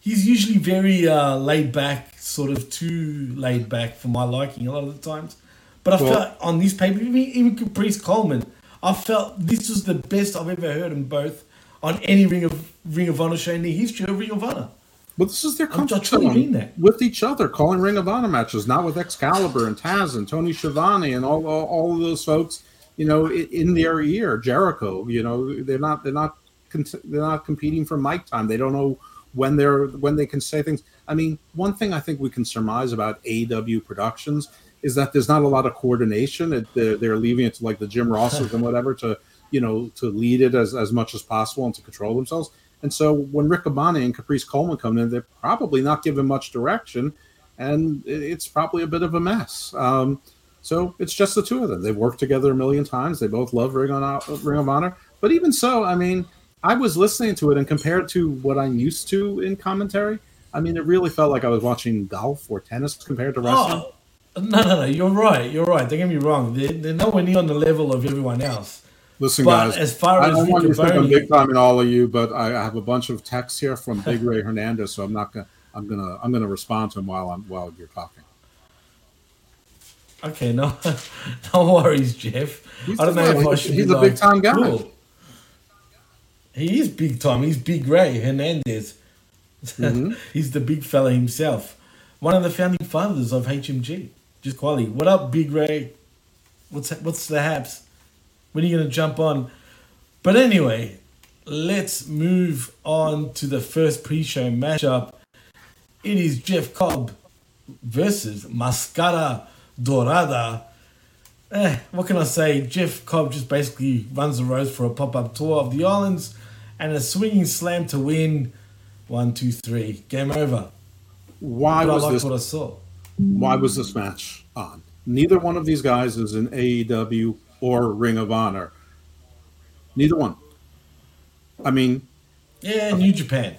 He's usually very uh, laid back, sort of too laid back for my liking a lot of the times. But I Well- felt on this paper, even, Caprice Coleman, I felt this was the best I've ever heard them both on any Ring of Ring of Honor show in the history of Ring of Honor. Well, this is their I'm- I comfort truly mean that. with each other, calling Ring of Honor matches, not with Excalibur and Taz and Tony Schiavone and all, all all of those folks. You know, in, their ear, Jericho. You know, they're not they're not they're not competing for mic time. They don't know when they're when they can say things. I mean, one thing I think we can surmise about AW productions is that there's not a lot of coordination. It, they're, they're leaving it to like the Jim Rosses and whatever to you know to lead it as, as much as possible and to control themselves. And so when Riccaboni and Caprice Coleman come in, they're probably not given much direction, and it's probably a bit of a mess. Um, so it's just the two of them. They've worked together a million times. They both love Ring, on, Ring of Honor. But even so, I mean, I was listening to it, and compared to what I'm used to in commentary, I mean, it really felt like I was watching golf or tennis compared to oh, wrestling. Oh, no, no, no. You're right. You're right. Don't get me wrong. They're, they're nowhere near on the level of everyone else. Listen, But guys, as far I as don't want to think I'm big time in all of you, but I, I have a bunch of texts here from Big Ray Hernandez, so I'm not gonna. I'm gonna. I'm gonna respond to him while I'm while you're talking. Okay, no, no worries, Jeff. He's I don't know if I should. he's be a like, big-time guy. cool. He is big time. He's Big Ray Hernandez. Mhm. he's the big fella himself. One of the founding fathers of HMG. Just quality. What up, Big Ray? What's what's the haps? When are you gonna jump on? But anyway, let's move on to the first pre-show matchup. It is Jeff Cobb versus Mascara Dorada. Eh, what can I say? Jeff Cobb just basically runs the roads for a pop-up tour of the islands and a swinging slam to win. One, two, three. Game over. Why But I was liked this? what I saw. Why was this match on? Neither one of these guys is in AEW or Ring of Honor. Neither one. I mean, Yeah, New Japan.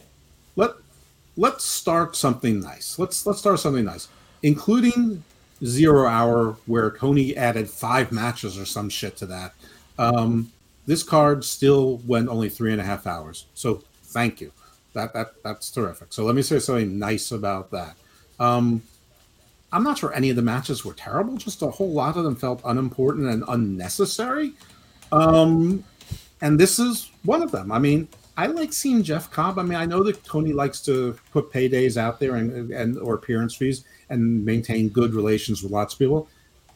let let's start something nice. Let's let's start something nice, including Zero Hour, where Tony added five matches or some shit to that. Um, this card still went only three and a half hours. So thank you. That that that's terrific. So let me say something nice about that. Um, I'm not sure any of the matches were terrible. Just a whole lot of them felt unimportant and unnecessary. Um, and this is one of them. I mean, I like seeing Jeff Cobb. I mean, I know that Tony likes to put paydays out there and and or appearance fees and maintain good relations with lots of people.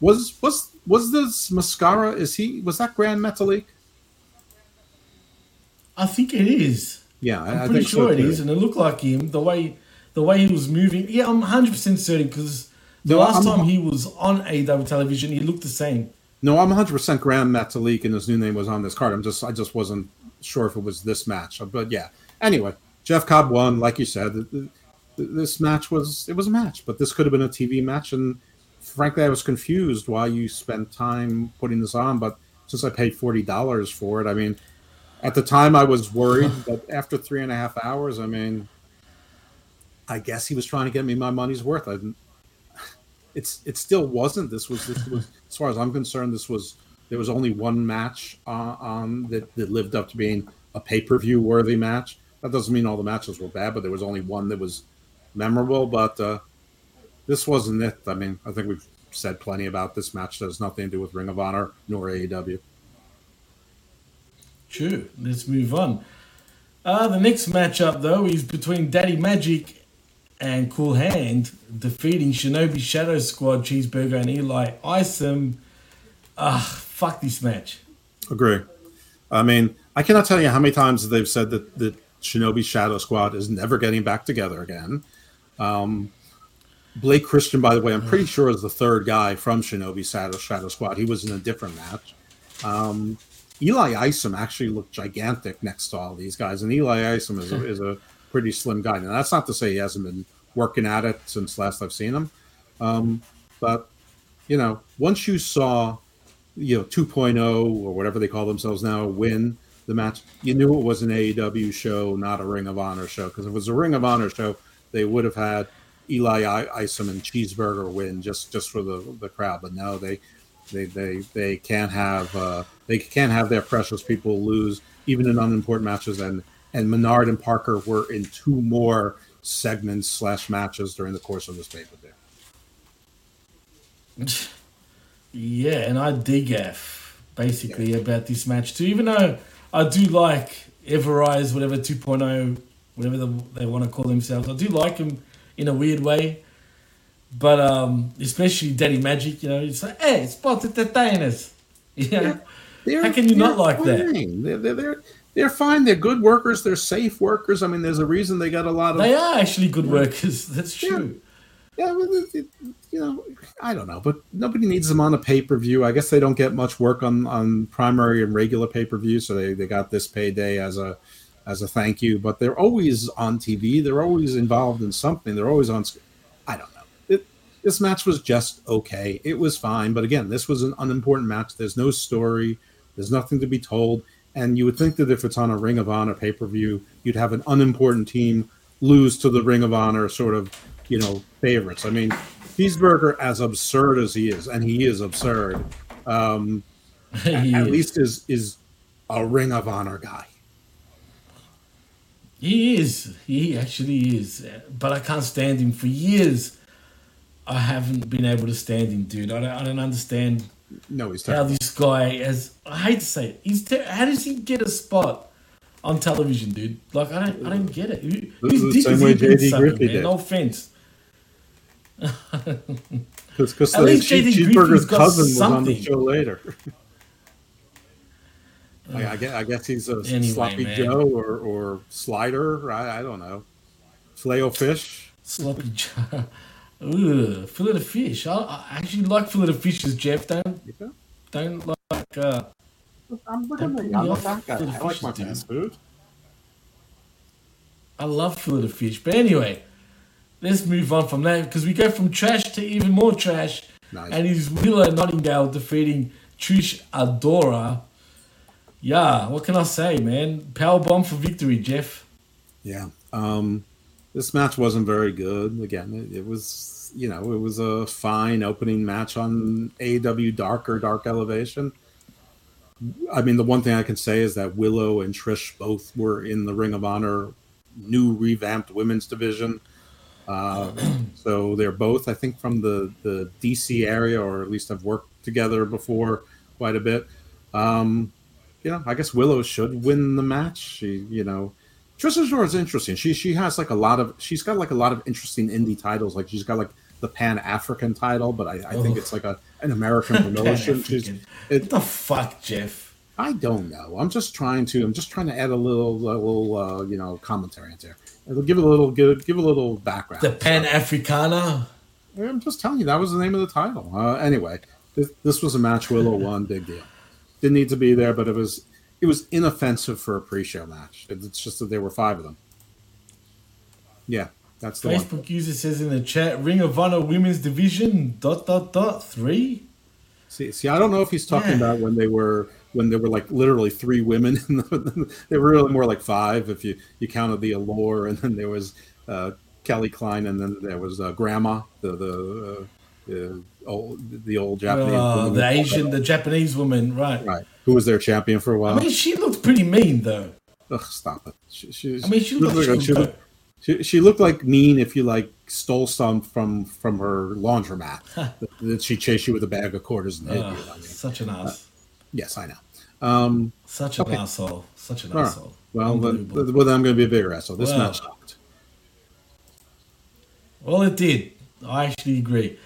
Was was was this mascara? Is he was that Grand Metalik? I think it is. Yeah, I- I'm I pretty think sure it too. is, and it looked like him. The way the way he was moving. Yeah, I'm 100 percent certain because the No, last I'm- time he was on AW television, he looked the same. No, I'm 100 percent Grand Metalik, and his new name was on this card. I'm just I just wasn't sure if it was this match, but yeah. Anyway, Jeff Cobb won, like you said. Th- th- th- This match was it was a match, but this could have been a TV match, and frankly, I was confused why you spent time putting this on. But since I paid forty dollars for it, I mean, at the time I was worried, but after three and a half hours, I mean, I guess he was trying to get me my money's worth. I didn't, it's it still wasn't. This was this was as far as I'm concerned. This was there was only one match uh, on that, that lived up to being a pay per view worthy match. That doesn't mean all the matches were bad, but there was only one that was memorable. But uh, this wasn't it. I mean, I think we've said plenty about this match. That has nothing to do with Ring of Honor nor AEW. True. Let's move on. Uh, the next matchup, though, is between Daddy Magic and Cool Hand, defeating Shinobi Shadow Squad, Cheeseburger, and Eli Isom. Ah, fuck this match. Agree. I mean, I cannot tell you how many times they've said that that Shinobi Shadow Squad is never getting back together again. Um, Blake Christian, by the way, I'm pretty sure is the third guy from Shinobi Shadow Shadow Squad. He was in a different match. Um, Eli Isom actually looked gigantic next to all these guys, and Eli Isom is a, is a pretty slim guy. Now that's not to say he hasn't been working at it since last I've seen him, um, but you know, once you saw you know 2.0 or whatever they call themselves now win the match, you knew it was an AEW show, not a Ring of Honor show. Because if it was a Ring of Honor show, they would have had Eli I- Isom and Cheeseburger win just just for the the crowd. But no, they they they they can't have uh, they can't have their precious people lose even in unimportant matches. And and Menard and Parker were in two more segments slash matches during the course of this pay per view. Yeah, and I DGAF basically about this match too. Even though I do like Everrise, whatever 2.0, whatever the, they want to call themselves, I do like them in a weird way. But um, especially Daddy Magic, you know, it's like, hey, spot entertainers. You know? They're- How can you not like that? fine. They're, they're, they're, they're fine. They're good workers. They're safe workers. I mean, there's a reason they got a lot of. They are actually good workers. That's true. Yeah, well, it- it- you know, I don't know, but nobody needs them on a pay per view. I guess they don't get much work on on primary and regular pay per view, so they, they got this payday as a as a thank you. But they're always on TV. They're always involved in something. They're always on. sc- I don't know. It, this match was just okay. It was fine, but again, this was an unimportant match. There's no story. There's nothing to be told. And you would think that if it's on a Ring of Honor pay per view, you'd have an unimportant team lose to the Ring of Honor sort of, you know, favorites. I mean, Cheeseburger, as absurd as he is, and he is absurd, um, at, He at is. least is is a Ring of Honor guy. He is. He actually is. But I can't stand him for years. I haven't been able to stand him, dude. I don't, I don't understand No, he's how this guy has. I hate to say it. He's ter- how does he get a spot on television, dude? Like I don't. I don't get it. Who, The- the same way JD Griffey did. No offense. Because At least Cheeseburger's cousin was on the show later. I, I, guess, I guess he's a Anyway, sloppy man. Joe or, or slider. I, I don't know. Flail fish. Sloppy Joe. Ugh, fillet of fish. I, I actually like fillet of fishes, Jeff. Don't don't like. Uh, I'm looking at me. I'm I'm a a fat fat guy. guy. I like my fast food. I love fillet of fish. But anyway, let's move on from that because we go from trash to even more trash. Nice. And is Willow Nightingale defeating Trish Adora. Yeah, what can I say, man? Power bomb for victory, Jeff. Yeah. Um, this match wasn't very good. Again, it, it was, you know, it was a fine opening match on AW Dark or Dark Elevation. I mean, the one thing I can say is that Willow and Trish both were in the Ring of Honor new revamped women's division. Uh, so they're both, I think, from the, the DC area, or at least have worked together before quite a bit. Um, you know, I guess Willow should win the match. She, you know, Trish Adora is interesting. She she has like a lot of she's got like a lot of interesting indie titles. Like she's got like the Pan African title, but I, I think it's like a an American promotion. she's, it, What the fuck, Jeff? I don't know. I'm just trying to. I'm just trying to add a little, a little, uh, you know, commentary into there. It'll give a little, give, give a little background. The Pan Africana. I'm just telling you that was the name of the title. Uh, anyway, this, this was a match Willow won, big deal. Didn't need to be there, but it was it was inoffensive for a pre-show match. It's just that there were five of them. Yeah, that's the one. Facebook user says in the chat, Ring of Honor Women's Division, dot, dot, dot, three. See, see, I don't know if he's talking Yeah. about when they were when there were like literally three women. In the, they were really more like five if you you counted the Allure, and then there was uh, Kelly Klein, and then there was uh, Grandma, the the uh, the old the old Japanese Uh, woman. the Asian, the Japanese woman, right. right, who was their champion for a while. I mean, she looked pretty mean, though. Ugh, stop it. She, she, I mean, she looked like she she, looked, she, she looked like mean if you like stole some from from her laundromat. that she chased you with a bag of quarters and hit Ugh, you. I mean, such an ass. yes, I know. Um, Such an okay. asshole. Such an all right. asshole. Well, then, well, then I'm going to be a bigger asshole. This Wow. match sucked. Well, it did. I actually agree.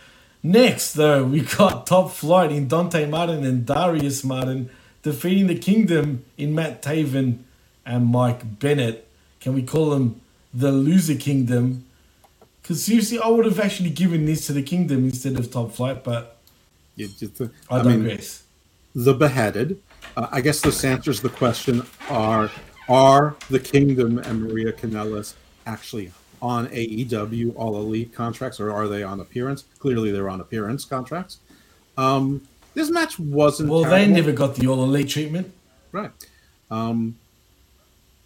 Next, though, we got Top Flight in Dante Martin and Darius Martin defeating the Kingdom in Matt Taven and Mike Bennett. Can we call them the Loser Kingdom? Because seriously, I would have actually given this to the Kingdom instead of Top Flight, but You just, I I mean, the beheaded. Uh, I guess this answers the question: Are are the Kingdom and Maria Kanellis actually on AEW All Elite contracts, or are they on appearance? Clearly, they're on appearance contracts. Um, this match wasn't. Well, they never got the all elite treatment. Right. Um,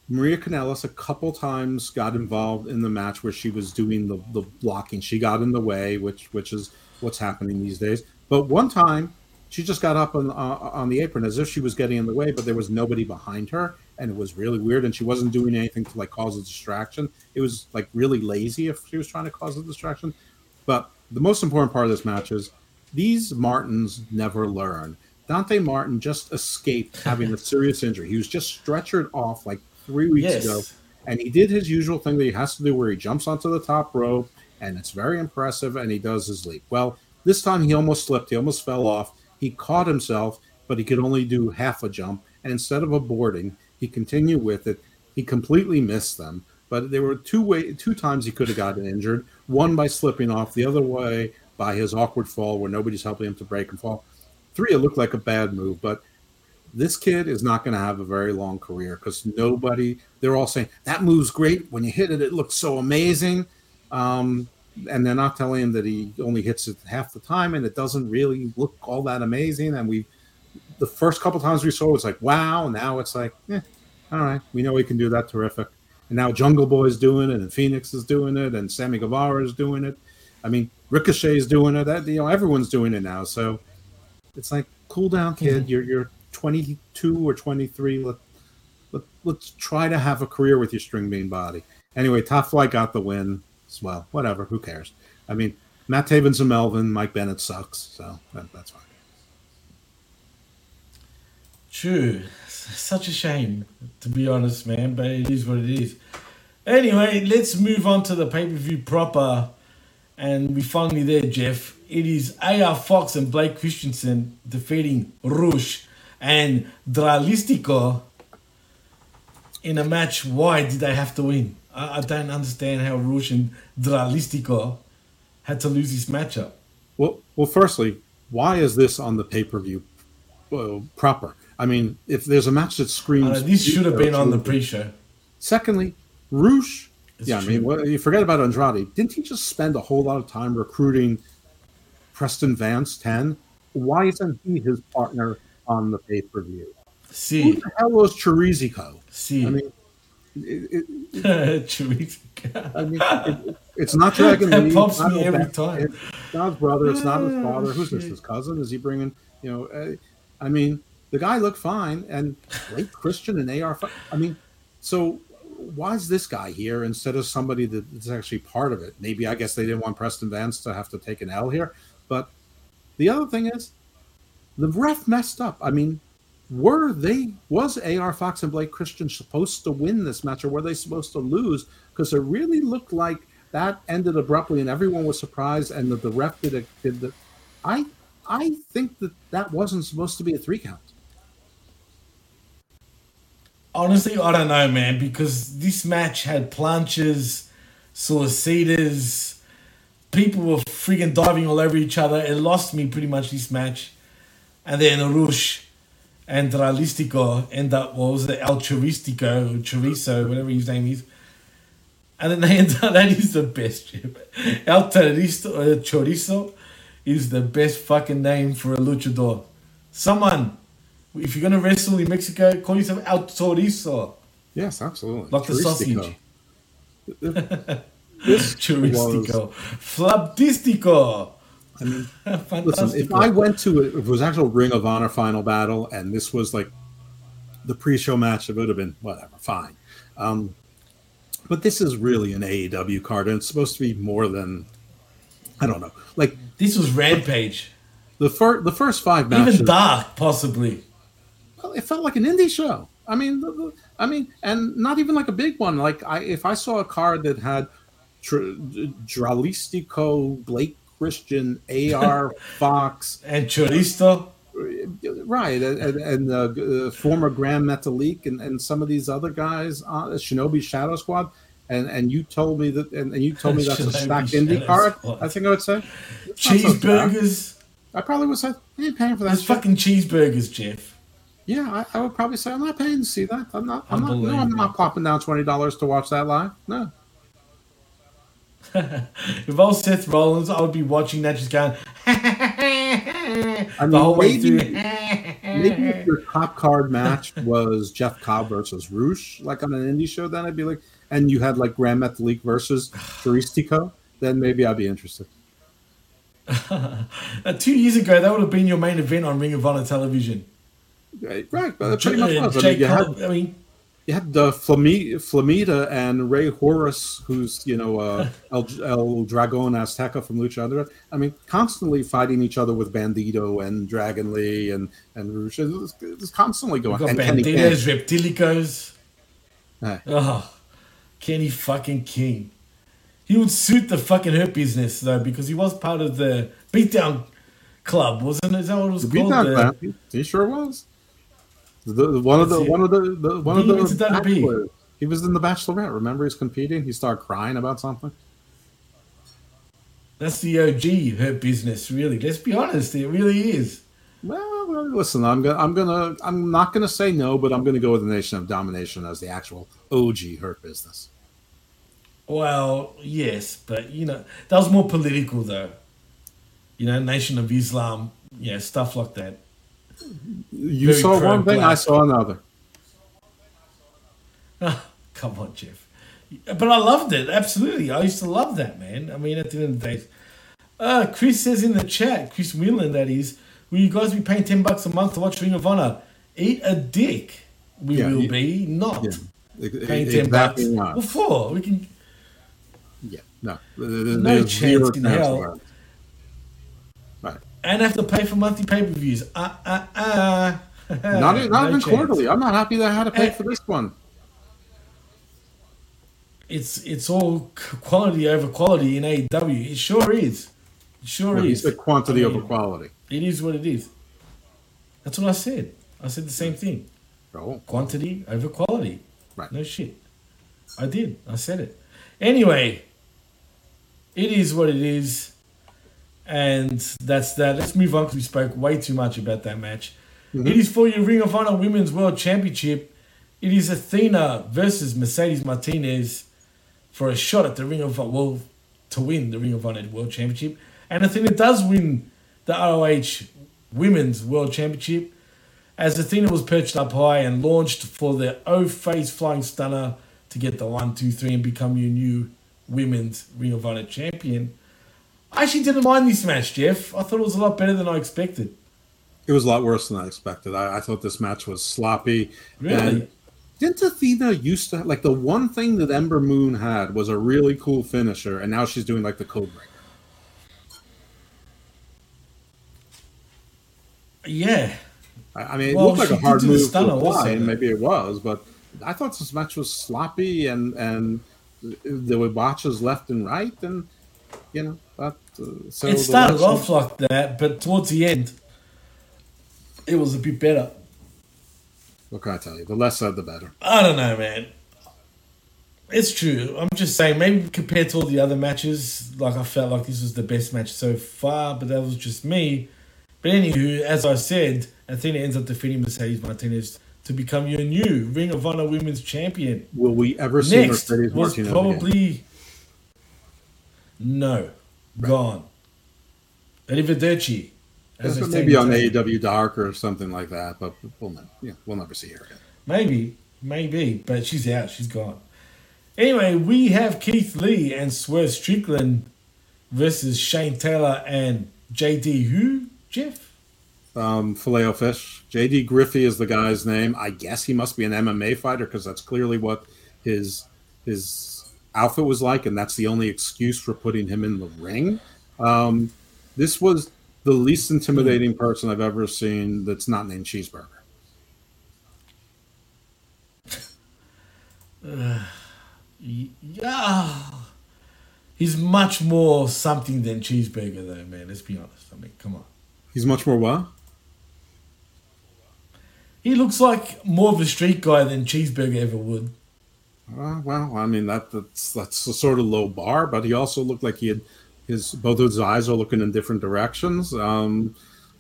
Maria Kanellis a couple times got involved in the match where she was doing the, the blocking. She got in the way, which which is what's happening these days. But one time, she just got up on uh, on the apron as if she was getting in the way, but there was nobody behind her, and it was really weird. And she wasn't doing anything to like cause a distraction. It was like really lazy if she was trying to cause a distraction. But the most important part of this match is these Martins never learn. Dante Martin just escaped having a serious injury. He was just stretchered off like three weeks Yes. ago, and he did his usual thing that he has to do, where he jumps onto the top rope, and it's very impressive, and he does his leap. Well, this time he almost slipped. He almost fell off. He caught himself, but he could only do half a jump, and instead of aborting, he continued with it. He completely missed them. But there were two way two times he could have gotten injured. One by slipping off, the other way by his awkward fall where nobody's helping him to break and fall. Three, it looked like a bad move, but this kid is not going to have a very long career because nobody, they're all saying that move's great. When you hit it, it looks so amazing. Um, and they're not telling him that he only hits it half the time and it doesn't really look all that amazing. And we, the first couple times we saw it was like, wow. Now it's like, eh, all right, we know he can do that terrific. And now Jungle Boy's doing it, and Fenix is doing it, and Sammy Guevara is doing it. I mean, Ricochet is doing it. That you know, everyone's doing it now. So it's like, cool down, kid. You're you're 22 or 23. Let, let let's try to have a career with your string bean body. Anyway, Top Flight got the win well. Whatever, who cares? I mean, Matt Taven's a Melvin. Mike Bennett sucks, so that, that's fine. True. Such a shame, to be honest, man, but it is what it is. Anyway, let's move on to the pay per view proper. And we finally there, Jeff. It is AR Fox and Blake Christensen defeating Rush and Dralistico in a match. Why did they have to win? I, I don't understand how Rush and Dralistico had to lose this matchup. Well, well, firstly, why is this on the pay per view uh, proper? I mean, if there's a match that screams, Uh, this should have been on the pre-show. Secondly, Roosh. It's yeah, I mean, you forget about Andrade. Didn't he just spend a whole lot of time recruiting Preston Vance 10? Why isn't he his partner on the pay per view? See. Who the hell was Chirizico? See. I mean, it, it. I mean, it, it's not Dragon That Lee. pops it's not me every time. It's not his brother. It's not his Ah, father. Who's this? His cousin? Is he bringing? You know, uh, I mean, the guy looked fine, and late Christian and AR. I mean, so why is this guy here instead of somebody that's actually part of it? Maybe I guess they didn't want Preston Vance to have to take an L here, but the other thing is, the ref messed up. I mean, were they was AR Fox and Blake Christian supposed to win this match, or were they supposed to lose? Because it really looked like that ended abruptly, and everyone was surprised, and that the ref did it. Did the, I I think that that wasn't supposed to be a three count. Honestly, I don't know, man, because this match had planches, solicitas, people were freaking diving all over each other. It lost me pretty much this match. And then Rush and Dralistico end up, what was it, El Choristico, or Chorizo, whatever his name is. And then they end up, that is the best shit. El Chorizo, uh, Chorizo is the best fucking name for a luchador. Someone, if you're gonna wrestle in Mexico, call yourself El Chorizo. Yes, absolutely. Like the Choristico. sausage. This Choristico. Flaptistico. I mean, Listen, if I went to it, if it was actual Ring of Honor final battle, and this was like the pre-show match, it would have been whatever, fine. Um, but this is really an AEW card, and it's supposed to be more than I don't know. Like this was Rampage. The first, the first five matches, Even Dark, possibly. well, it felt like an indie show. I mean, the, the, I mean, and not even like a big one. Like I, if I saw a card that had Tr- Dralistico, Blake Christian, AR Fox, and Choristo, right, and, and, and uh, uh, former Grand Metalik, and, and some of these other guys, uh, Shinobi Shadow Squad. And, and you told me that, and, and you told me that's a Shinobi stacked Shadow indie card. Squad. I think I would say It's not so bad. Cheeseburgers. I probably would say, I ain't paying for that. Shit." fucking cheeseburgers, Jeff. Yeah, I, I would probably say I'm not paying to see that. I'm not. I'm not. No, I'm not plopping down twenty dollars to watch that live. No. If I was Seth Rollins, I would be watching that just going I the mean, whole way maybe, through. maybe if your top card match was Jeff Cobb versus Roosh, like on an indie show, then I'd be like, and you had like Grand Metalik versus Turistico, then maybe I'd be interested. Uh, two years ago, that would have been your main event on Ring of Honor television. Right, right, but pretty much was. I mean, had, I mean, had the Flami- Flamita and Rey Horus, who's you know uh, El, El Dragon Azteca from Lucha Underground. I mean, constantly fighting each other with Bandito and Dragon Lee and and Roosh. It was, constantly going. we've got and King. Reptilicos. Hey. Oh, Kenny fucking King. He would suit the fucking Hurt business though, because he was part of the Beatdown Club, wasn't it? Is that what it was The called? Beatdown he, he sure was. The, one of the one of the, the one of He the went to WWE. He was in the Bachelorette. Remember, he's competing. He started crying about something. That's the OG Hurt business, really. Let's be honest, it really is. Well, well, listen, I'm gonna, I'm gonna, I'm not gonna say no, but I'm gonna go with the Nation of Domination as the actual OG Hurt Business. Well, yes, but you know that was more political though. You know, Nation of Islam, yeah, stuff like that. You Very saw one thing, I saw another. Come on, Jeff. But I loved it. Absolutely, I used to love that man. I mean, at the end of the day, uh, Chris says in the chat, Chris Whelan, that is, will you guys be paying ten bucks a month to watch Ring of Honor? Eat a dick. We Yeah, will you- be not yeah, paying ten exactly bucks. not. For? We can. Yeah, no, No There's zero chance in hell. And have to pay for monthly pay per views. Uh uh uh. Not, e- not No even chance. quarterly. I'm not happy that I had to pay Eh. for this one. It's it's all quality over quality in AEW. It sure is. It sure he is. said quantity I mean, over quality. It is what it is. That's what I said. I said the same thing. Oh. Quantity over quality. Right. No shit. I did. I said it. Anyway, it is what it is. And that's that. Let's move on because we spoke way too much about that match. Mhm. It is for your Ring of Honor Women's World Championship. It is Athena versus Mercedes Martinez for a shot at the Ring of well to win the Ring of Honor World Championship. And Athena does win the ROH Women's World Championship as Athena was perched up high and launched for the O face flying stunner to get the one, two, three, and become your new women's Ring of Honor champion. I actually didn't mind this match, Jeff. I thought it was a lot better than I expected. It was a lot worse than I expected. I, I thought this match was sloppy. Really? And didn't Athena used to like the one thing that Ember Moon had was a really cool finisher, and now she's doing like the code breaker. Yeah. I, I mean, it Well, looked like a hard move to apply, and maybe it was, but I thought this match was sloppy and and there were botches left and right, and you know that. Uh, so it started off like that, but towards the end, it was a bit better. What can I tell you? The less said, the better. I don't know, man. It's true. I'm just saying, maybe compared to all the other matches, like I felt like this was the best match so far, but that was just me. But anywho, as I said, Athena ends up defeating Mercedes Martinez to become your new Ring of Honor Women's Champion. Will we ever see Next Mercedes was Martinez probably no, gone. Arrivederci. as say Maybe on. AEW Dark or something like that, but we'll never, yeah, we'll never see her again. Maybe, maybe, but she's out. She's gone. Anyway, we have Keith Lee and Swerve Strickland versus Shane Taylor and JD. Who? Jeff? Um, Filet fish. JD Griffey is the guy's name. I guess he must be an MMA fighter because that's clearly what his his outfit was like, and that's the only excuse for putting him in the ring. Um, this was the least intimidating person I've ever seen that's not named Cheeseburger. Uh, yeah. He's much more something than cheeseburger, though, man. Let's be honest. I mean, come on. He's much more what? He looks like more of a street guy than cheeseburger ever would. Uh, well, I mean that that's that's a sort of low bar, but he also looked like he had his both of his eyes are looking in different directions. Um,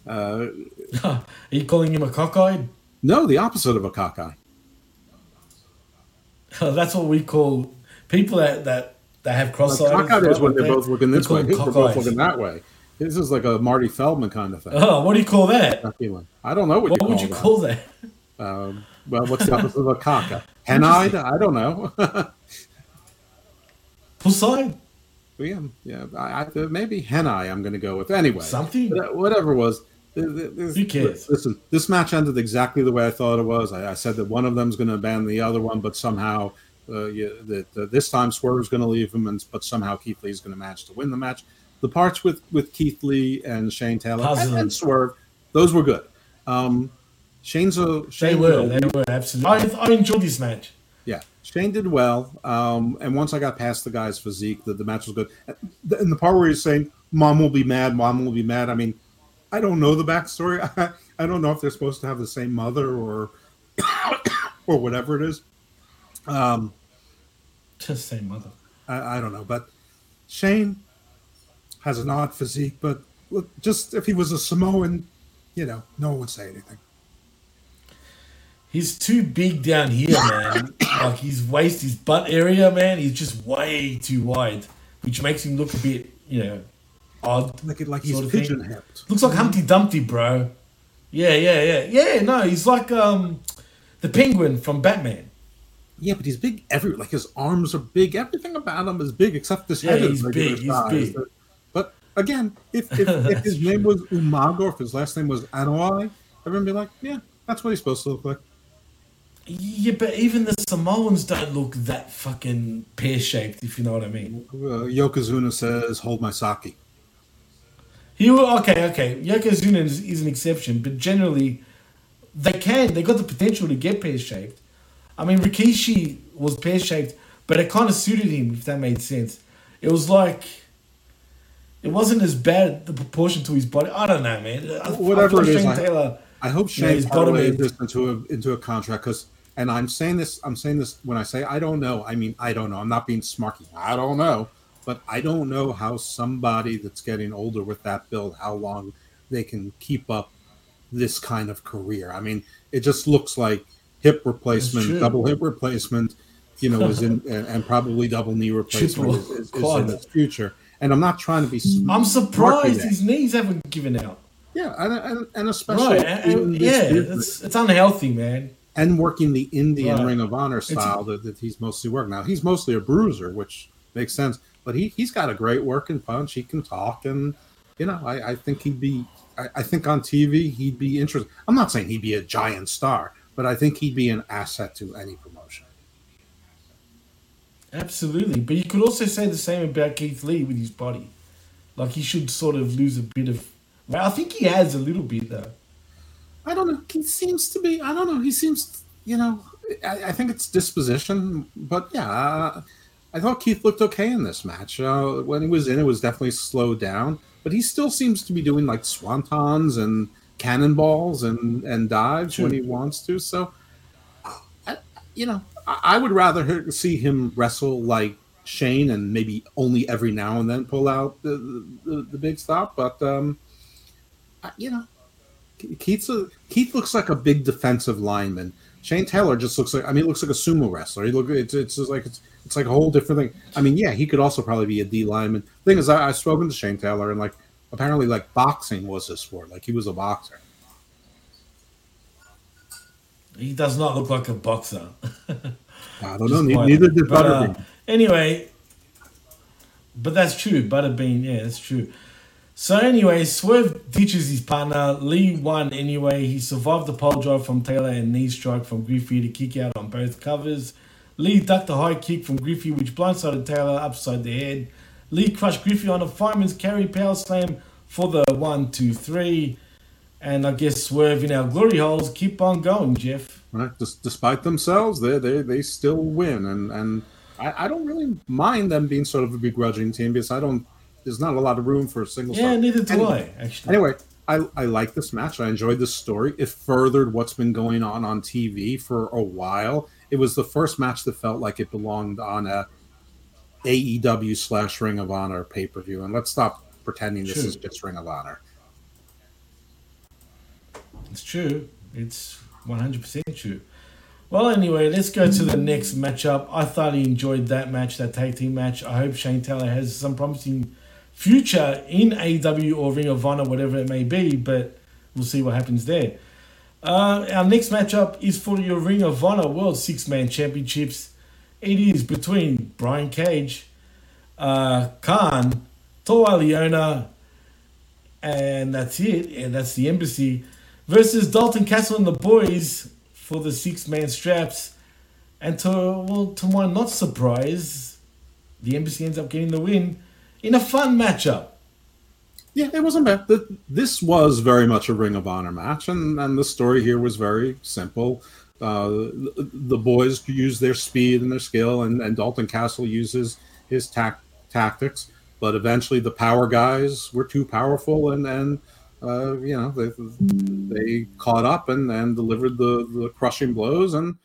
uh, Are you calling him a cockeyed? No, the opposite of a cockeye. That's what we call people that that, that have cross eyes. cockeye is when they're both looking this way. Were both looking that way. This is like a Marty Feldman kind of thing. Oh, what do you call that? That. I don't know what, What you would you that. call that? Um, well, what's the opposite of a cockeye? Hen-eyed? I don't know. Puss-eyed? yeah, yeah. I, I, maybe hen-eye. I'm going to go with anyway. Something. Whatever it was. Who cares? Listen, this match ended exactly the way I thought it was. I, I said that one of them's going to abandon the other one, but somehow uh, yeah, that uh, this time Swerve's going to leave him, and but somehow Keith Lee's going to manage to win the match. The parts with with Keith Lee and Shane Taylor and, and Swerve, those were good. Um, Shane's a They Shane were. did- They were absolutely. I, I enjoyed this match. yeah, Shane did well. Um, and once I got past the guy's physique, the, the match was good. And the part where he's saying, "Mom will be mad," "Mom will be mad." I mean, I don't know the backstory. I, I don't know if they're supposed to have the same mother or or whatever it is. Um, Just say mother. I, I don't know, but Shane has an odd physique. But look, just if he was a Samoan, you know, no one would say anything. He's too big down here, man. like his waist, his butt area, man. He's just way too wide, which makes him look a bit, you know, odd. Like like he's sort pigeon hipped. Looks like Humpty Dumpty, bro. Yeah, yeah, yeah, yeah. No, he's like um, the Penguin from Batman. Yeah, but he's big every like his arms are big. Everything about him is big except his Yeah, head. is big, he's size. big. But, again, if, if, if his name was Umaga, if his last name was Anoa'i, everyone would be like, yeah, that's what he's supposed to look like. Yeah, but even the Samoans don't look that fucking pear shaped, if you know what I mean. Uh, Yokozuna says, "Hold my sake." He will, okay, okay. Yokozuna is, is an exception, but generally, they can. They got the potential to get pear shaped. I mean, Rikishi was pear shaped, but it kind of suited him, if that made sense. It was like, it wasn't as bad the proportion to his body. I don't know, man. Whatever I is, Shane I, Taylor, I hope you know, Shane bottom this into a into a contract because, and I'm saying this, I'm saying this when I say I don't know. I mean I don't know. I'm not being smarky. I don't know, but I don't know how somebody that's getting older with that build, how long they can keep up this kind of career. I mean, it just looks like hip replacement, double hip replacement. You know, is in and, and probably double knee replacement is, is, is in its future. And I'm not trying to be. I'm surprised his knees haven't given out. Yeah, and, and, and especially Right, yeah, business. it's, it's unhealthy, man. And working the Indian Right. Ring of Honor style that, that he's mostly working. Now he's mostly a bruiser, which makes sense. But he he's got a great working punch. He can talk, and you know I, I think he'd be. I, I think on TV he'd be interesting. I'm not saying he'd be a giant star, but I think he'd be an asset to any promotion. Absolutely, but you could also say the same about Keith Lee with his body. Like he should sort of lose a bit of. Well, I think he has a little bit though. I don't know. He seems to be. I don't know. He seems. You know. I, I think it's disposition, but yeah. Uh, I thought Keith looked okay in this match. Uh, when he was in, it was definitely slowed down, but he still seems to be doing like swantons and cannonballs and and dives when he wants to. So, I, you know, I, I would rather see him wrestle like Shane and maybe only every now and then pull out the the, the big stop. But um, I- you know, Keith's a, Keith looks like a big defensive lineman. Shane Taylor just looks like I mean, he looks like a sumo wrestler. He look it's it's just like it's it's like a whole different thing. I mean, yeah, he could also probably be a D lineman. Thing is, I, I've spoken to Shane Taylor and like apparently like boxing was his sport. Like he was a boxer. He does not look like a boxer. I don't know. Just ne- quite- Neither did but, uh, anyway, but that's true. Butterbean, yeah, that's true. So anyway, Swerve ditches his partner. Lee won anyway. He survived the pole drive from Taylor and knee strike from Griffey to kick out on both covers. Lee ducked a high kick from Griffey, which blindsided Taylor upside the head. Lee crushed Griffey on a fireman's carry power slam for the one, two, three. And I guess Swerve in our glory holes keep on going, Jeff. Right? Despite themselves, they they they still win, and and I, I don't really mind them being sort of a begrudging team because I don't. There's not a lot of room for a single. Yeah, star. neither do Anyway, I, actually. Anyway, I I like this match. I enjoyed the story. It furthered what's been going on on TV for a while. It was the first match that felt like it belonged on a AEW slash Ring of Honor pay per view. And let's stop pretending this True. is just Ring of Honor. It's true. It's One hundred percent true. Well, anyway, let's go to the next matchup. I thoroughly enjoyed that match, that tag team match. I hope Shane Taylor has some promising future in AEW or Ring of Honor, whatever it may be, but we'll see what happens there. Uh, our next matchup is for your Ring of Honor World Six Man Championships. It is between Brian Cage, uh, Kaun, Toa Liona, and that's it. And that's the embassy versus Dalton Castle and the boys for the six man straps. And to well, to my not surprise, the embassy ends up getting the win in a fun matchup. Yeah, it wasn't bad. Th- This was very much a Ring of Honor match, and, and the story here was very simple. Uh, the, the boys use their speed and their skill, and, and Dalton Castle uses his tac- tactics. But eventually, the power guys were too powerful, and and uh, you know they they caught up and, and delivered the, the crushing blows. And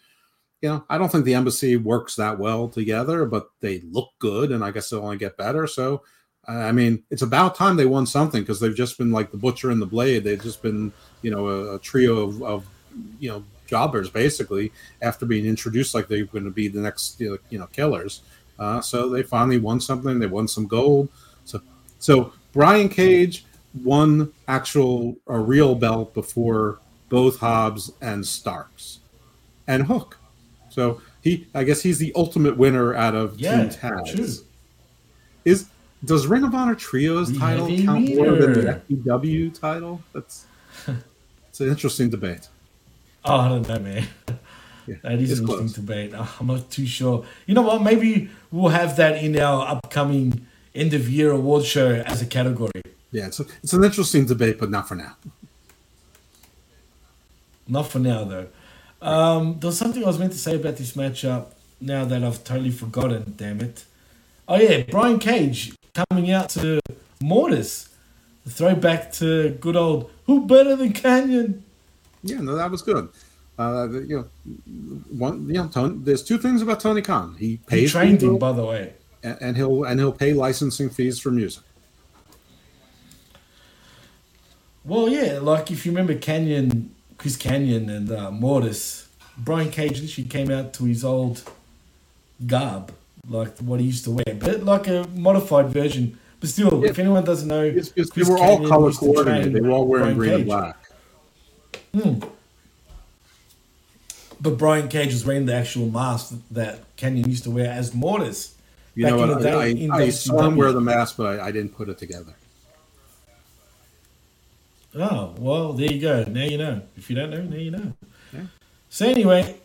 you know, I don't think the embassy works that well together, but they look good, and I guess they'll only get better. So. I mean, it's about time they won something because they've just been like the butcher and the blade. They've just been, you know, a, a trio of, of, you know, jobbers basically after being introduced like they're going to be the next, you know, killers. Uh, so they finally won something. They won some gold. So, so Brian Cage won actual a real belt before both Hobbs and Starks and Hook. So he, I guess, he's the ultimate winner out of Yeah, Team Taz. true. Is does Ring of Honor Trios title heavy count more than the FTW title? That's it's an interesting debate. Oh, I don't know, man. that is an interesting close. debate. I'm not too sure. You know what? Maybe we'll have that in our upcoming end of year award show as a category. Yeah, it's a, it's an interesting debate, but not for now. Not for now, though. Um, there was something I was meant to say about this matchup now that I've totally forgotten, damn it. Oh, yeah, Brian Cage coming out to Mortis. The throwback to good old Who Better Than Kanyon? Yeah, no, that was good. Uh, you know, one, you know, Tony, there's two things about Tony Khan. He He trained people, him, by the way. and, and he'll and he'll pay licensing fees for music. Well, yeah, like if you remember Kanyon, Chris Kanyon and uh, Mortis, Brian Cage literally came out to his old garb, like what he used to wear, but like a modified version. But still, if anyone doesn't know, They Chris were all color coordinated. They were all wearing Brian green and black. Hmm. But Brian Cage was wearing the actual mask that Kanyon used to wear as Mortis. You back know in what? the day I, in I, I saw him wear the mask, but I, I didn't put it together. Oh, well, there you go. Now you know. If you don't know, now you know. Yeah. So anyway,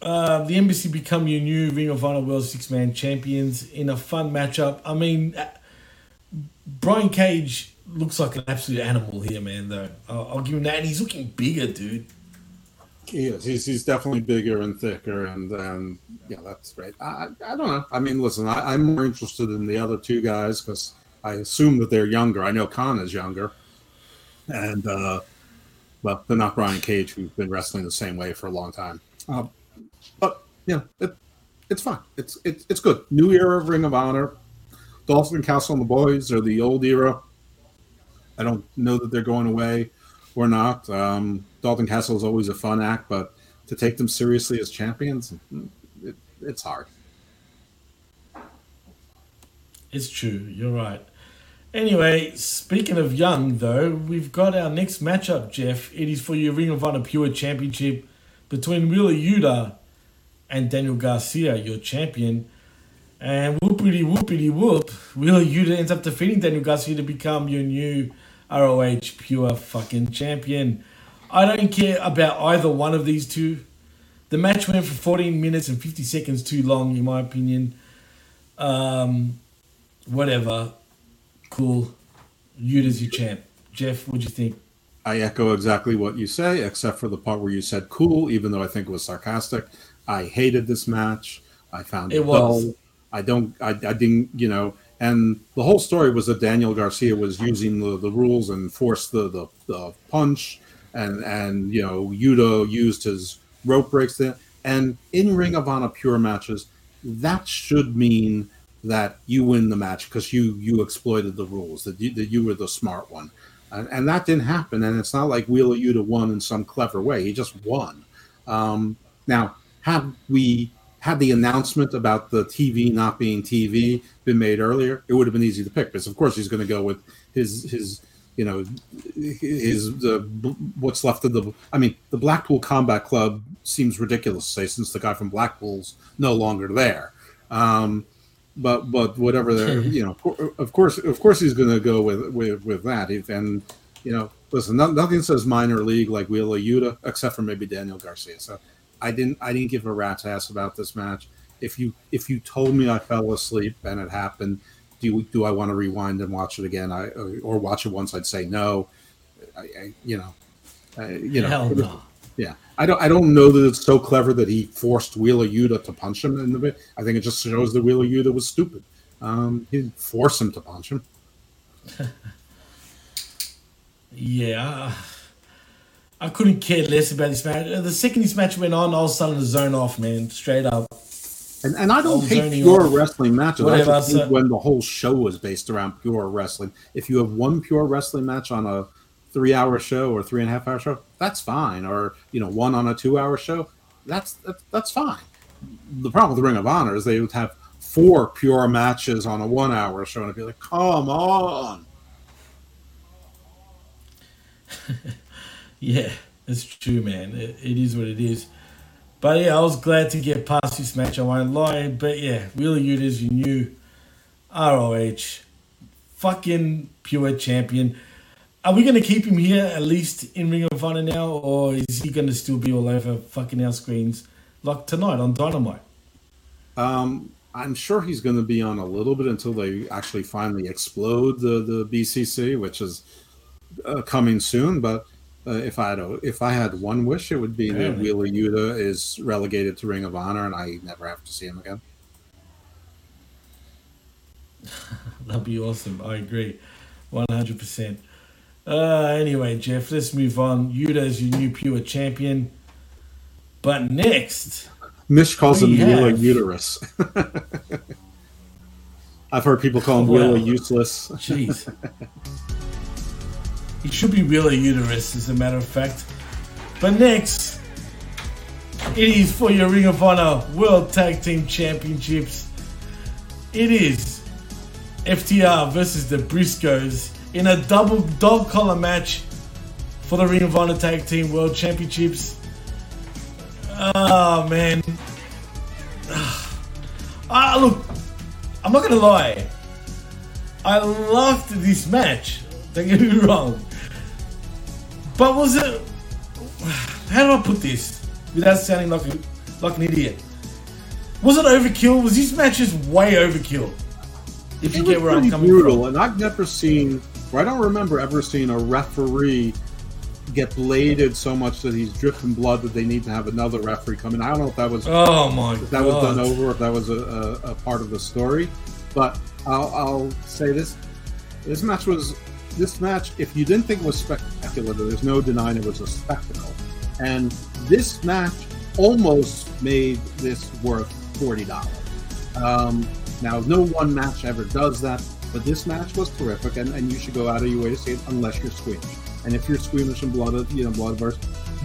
uh, the embassy become your new Ring of Honor World Six Man Champions in a fun matchup. I mean, uh, Brian Cage looks like an absolute animal here, man. Though I'll, I'll give him that, and he's looking bigger, dude. He is. He's, he's definitely bigger and thicker, and and yeah, that's great. I I I don't know. I mean, listen, I, I'm more interested in the other two guys because I assume that they're younger. I know Kaun is younger, and uh, well, they're not Brian Cage, who's been wrestling the same way for a long time. Uh, but yeah, it, it's fine. It's it's it's good. New era of Ring of Honor. Dalton Castle and the boys are the old era. I don't know that they're going away or not. Um, Dalton Castle is always a fun act, but to take them seriously as champions, mm, it, it's hard. It's true. You're right. Anyway, speaking of young, though, we've got our next matchup, Jeff. It is for your Ring of Honor Pure Championship between Wheeler Yuta and Daniel Garcia, your champion. And whoopity whoopity whoop, Wheeler Yuta ends up defeating Daniel Garcia to become your new ROH Pure fucking champion. I don't care about either one of these two. The match went for 14 minutes and 50 seconds too long, in my opinion. Um, whatever. Cool. Yuta's your champ. Jeff, what do you think? I echo exactly what you say, except for the part where you said cool, even though I think it was sarcastic. I hated this match. I found it, It was. dull. I don't, I, I didn't, you know, and the whole story was that Daniel Garcia was using the, the rules and forced the, the, the punch, and, and, you know, Yuta used his rope breaks there. And in Ring of Honor pure matches, that should mean that you win the match because you you exploited the rules that you, that you were the smart one and, and that didn't happen. And it's not like Wheeler Yuta won in some clever way; he just won. Um, now, had we had the announcement about the TV not being TV been made earlier, it would have been easy to pick. Because of course he's going to go with his his you know his the what's left of the. I mean, the Blackpool Combat Club seems ridiculous to say since the guy from Blackpool's no longer there. Um, but but whatever the you know of course of course he's going to go with with with that. If and you know listen no, nothing says minor league like Wheeler Yuta except for maybe Daniel Garcia. So I didn't I didn't give a rat's ass about this match. If you if you told me I fell asleep and it happened do you, do I want to rewind and watch it again? I or watch it once I'd say no. I, I you know I, you know. Hell no. yeah, I don't. I don't know that it's so clever that he forced Wheeler Yuta to punch him in the bit. I think it just shows that Wheeler Yuta was stupid. Um, he didn't force him to punch him. Yeah. I couldn't care less about this match. The second this match went on, I was starting to zone off, man. Straight up. And, and I don't hate pure off. wrestling matches. Whatever, I just so- when the whole show was based around pure wrestling. If you have one pure wrestling match on a three-hour show or three and a half-hour show, that's fine. Or you know, one on a two-hour show, that's that's, fine. The problem with the Ring of Honor is they would have four pure matches on a one-hour show, and I'd be like, come on. Yeah, it's true, man. It, it is what it is. But yeah, I was glad to get past this match. I won't lie. But yeah, Yuta is your new ROH fucking pure champion. Are we going to keep him here at least in Ring of Honor now, or is he going to still be all over fucking our screens like tonight on Dynamite? Um, I'm sure he's going to be on a little bit until they actually finally explode the the BCC, which is uh, coming soon. But uh, if I had a, if I had one wish, it would be that Really? Wheeler Yuta is relegated to Ring of Honor, and I never have to see him again. That'd be awesome. I agree. 100%. Uh, anyway, Jeff, let's move on. Yuta is your new pure champion. But next, Mish calls him We Wheeler Uterus. I've heard people call him Wow. Wheeler Useless. Jeez. he should be Wheeler Uterus, as a matter of fact. But next, it is for your Ring of Honor World Tag Team Championships. It is FTR versus the Briscoes in a double dog collar match for the Ring of Honor Tag Team World Championships. Oh man. Ah, look, I'm not gonna lie. I loved this match. Don't get me wrong. But was it? How do I put this without sounding like a, like an idiot? Was it overkill? Was this match just way overkill? If you It get was where I'm coming brutal, from. and I've never seen, or I don't remember ever seeing a referee get bladed so much that he's dripping blood that they need to have another referee come in. I don't know if that was Oh my if that was done God. over, if that was a, a, a part of the story. But I'll, I'll say this: this match was this match. If you didn't think it was spectacular, there's no denying it was a spectacle. And this match almost made this worth forty dollars. Um, now, no one match ever does that, but this match was terrific, and, and you should go out of your way to see it unless you're squeamish. And if you're squeamish and blood, you know, bloodburst,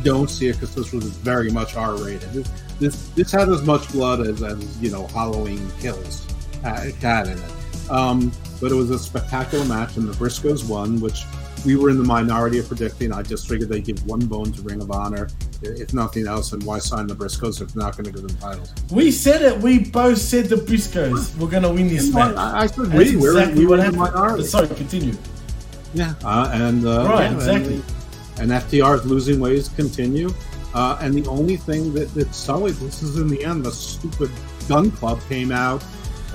don't see it because this was very much R-rated. This, this this had as much blood as, as you know Halloween Kills had, had in it. Um, but it was a spectacular match, and the Briscoes won, which we were in the minority of predicting. I just figured they'd give one bone to Ring of Honor, if nothing else, and why sign the Briscoes if not going to give them titles? We said it. We both said the Briscoes were going to win this match. I- I said That's we. We're- exactly we were in minority. Sorry, continue. Yeah, uh, and uh, Right, yeah, exactly. And, and FTR's losing ways continue. Uh, and the only thing that, that sullied this is in the end, the stupid gun club came out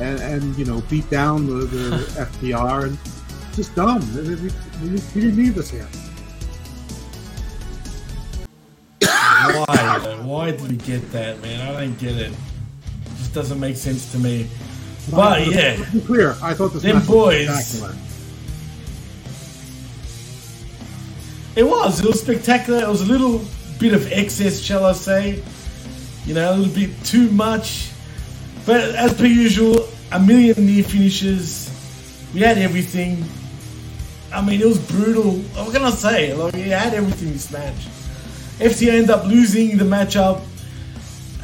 and, and you know beat down the, the FTR and just dumb. We, we- we didn't need this here. Why? Why did we get that, man? I don't get it. It just doesn't make sense to me. But yeah, to be clear, I thought this them was boys. spectacular. It was. It was spectacular. It was a little bit of excess, shall I say? You know, a little bit too much. But as per usual, a million near finishes. We had everything. I mean, it was brutal. What can I say? Like, he had everything this match. FTR end up losing the matchup,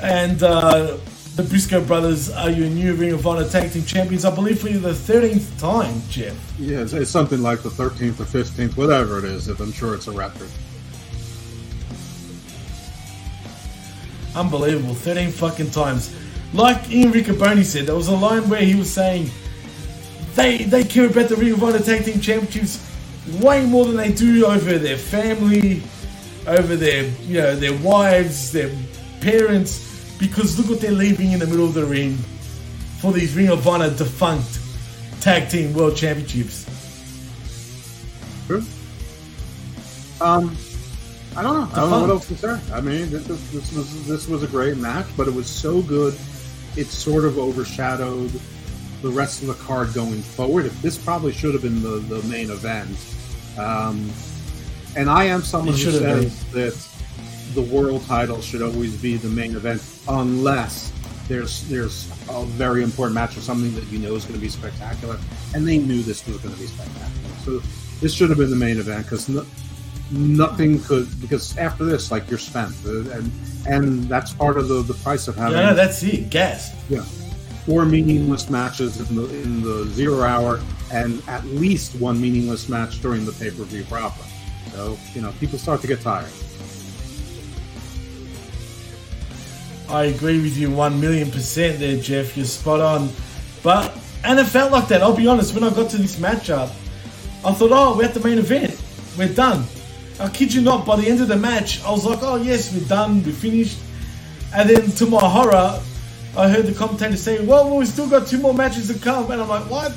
and uh, the Briscoe brothers are your new Ring of Honor Tag Team Champions, I believe, for the 13th time, Jeff. Yeah, it's, it's something like the 13th or 15th, whatever it is. If I'm sure it's a record. Unbelievable. 13 fucking times. Like Ian Riccaboni said, there was a line where he was saying they they care about the Ring of Honor Tag Team Championships way more than they do over their family, over their you know their wives, their parents, because look what they're leaving in the middle of the ring for these Ring of Honor defunct Tag Team World Championships. True. Um, I don't know. I don't know what else to say. I mean, this, was- this was this was a great match, but it was so good, it sort of overshadowed the rest of the card going forward. This probably should have been the, the main event. Um, and I am someone who says that the world title should always be the main event, unless there's there's a very important match or something that you know is going to be spectacular. And they knew this was going to be spectacular, so this should have been the main event because no, nothing could because after this, like you're spent, uh, and and that's part of the the price of having. Yeah, no, that's it. Gas. Yeah. Four meaningless matches in the in the zero hour, and at least one meaningless match during the pay per view proper. So you know, people start to get tired. I agree with you one million percent there, Jeff. You're spot on. But and it felt like that. I'll be honest. When I got to this matchup, I thought, oh, we're at the main event. We're done. I kid you not. By the end of the match, I was like, oh yes, we're done. We're finished. And then to my horror, I heard the commentator say, well, we've still got two more matches to come. And I'm like, what?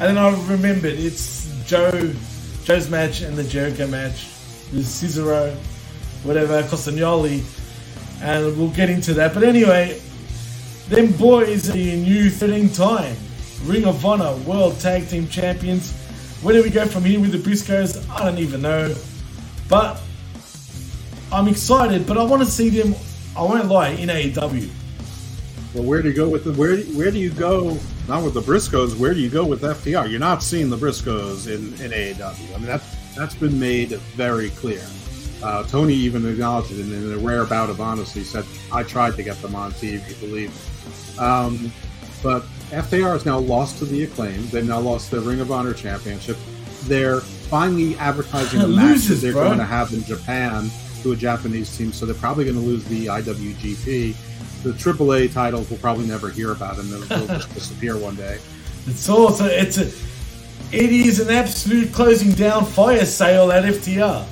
And then I remembered it's Joe, Joe's match and the Jericho match, the Cesaro, whatever, Castagnoli and we'll get into that. But anyway, them boys are your new 13 time Ring of Honor World Tag Team Champions. Where do we go from here with the Briscoes? I don't even know. But I'm excited, but I want to see them, I won't lie, in AEW. Well, where do you go with the where? Where do you go? Not with the Briscoes. Where do you go with FTR? You're not seeing the Briscoes in, in AEW. I mean that that's been made very clear. Uh, Tony even acknowledged it in, in a rare bout of honesty. Said, "I tried to get them on TV, believe me." Um, but FTR has now lost to the acclaim. They've now lost their Ring of Honor championship. They're finally advertising the matches Losers, they're bro. going to have in Japan to a Japanese team, so they're probably going to lose the IWGP. The AAA titles we'll probably never hear about, and they'll, they'll just disappear one day. It's also, it's a, it is an absolute closing down fire sale at FTR.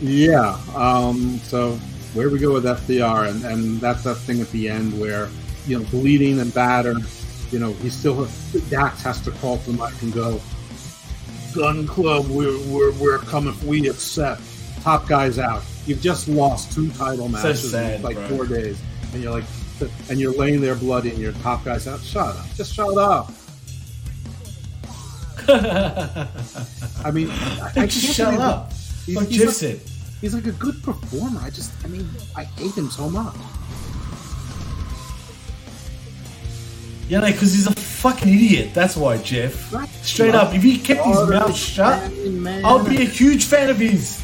Yeah. Um, so where we go with FTR, and, and that's that thing at the end where you know bleeding and battered. You know he still Dax has to call to the mic and go, "Gun Club, we're we're, we're coming. We accept." Top guys out. You've just lost two title So matches sad, in like bro. four days, and you're like, and you're laying there bloody, and your top guys out. Shut up. Just shut up. I mean, I, I Just shut up. He's, Like he's like- He's like a good performer. I just, I mean, I hate him so much. Yeah, no, because he's a fucking idiot. That's why, Jeff. Straight up, if he kept his mouth shut, I'll be a huge fan of his.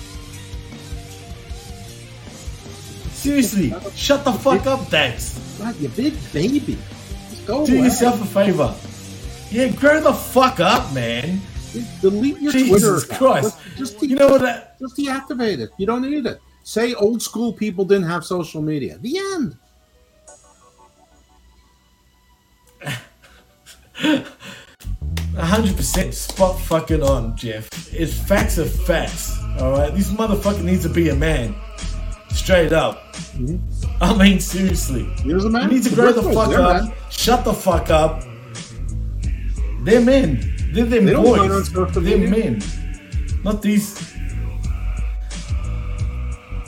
Seriously, shut the fuck up, Dax. Right, you big baby. Just go Do away. yourself a favor. Yeah, grow the fuck up, man. Delete your Jesus Twitter. account. Christ. Just, you know what? That, just deactivate it. You don't need it. Say old school people didn't have social media. The end. hundred percent spot fucking on, Jeff. It's facts are facts. All right, this motherfucker needs to be a man. Straight up. Mm-hmm. I mean, seriously. He was a man. He needs to grow the fuck they're up. men. Shut the fuck up. They're men. They're them They don't go on boys. They're media. men. Not these.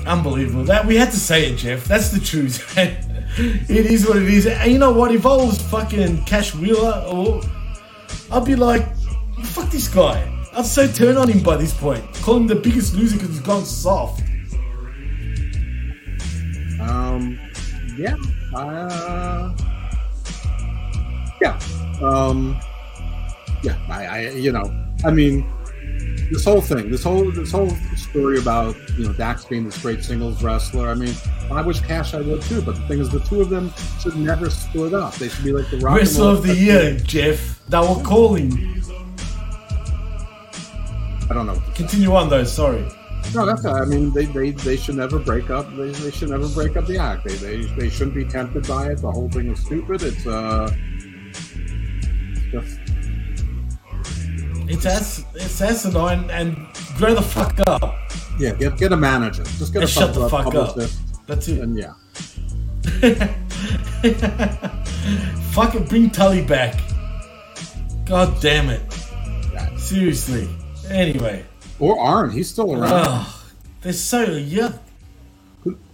Unbelievable. That we had to say it, Jeff. That's the truth. it is what it is. And you know what? If I was fucking Cash Wheeler, or I'd be like, fuck this guy. I'd so turn on him by this point. Call him the biggest loser because he's gone soft. Um, yeah. Uh, yeah. Um, yeah. I, I, you know, I mean, this whole thing, this whole this whole story about you know Dax being this great singles wrestler. I mean, I wish Cash I would too, but the thing is, the two of them should never split up. They should be like the Rock and Wrestler of the year, Jeff. That were calling. I don't know. Continue on though. Sorry. No, that's I mean they, they, they should never break up. They, they should never break up the act. They, they they shouldn't be tempted by it. The whole thing is stupid. It's uh, just It's as it's asinine and grow the fuck up. yeah. Get get a manager. Just get a shut the fuck up. That's it. And yeah, Fuck it, bring Tully back. God damn it. Seriously. Anyway. Or Arn. He's still around. They're so yuck.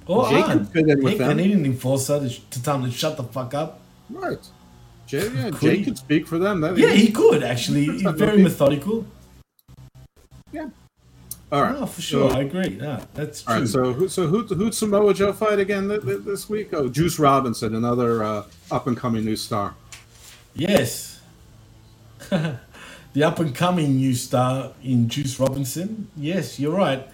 Or Jake Arn. could fit in with Heck, them. They need an enforcer to, to tell them to shut the fuck up. Right. Jake, yeah, Could Jay he? could speak for them. That, Yeah, he could actually. He's very methodical. All right. Oh, for sure. So- I agree. Yeah, that's true. All right, so who, so who who'd Samoa Joe fight again th- th- this week? Oh, Juice Robinson, another uh, up and coming new star. Yes. the up and coming new star in Juice Robinson. Yes, you're right.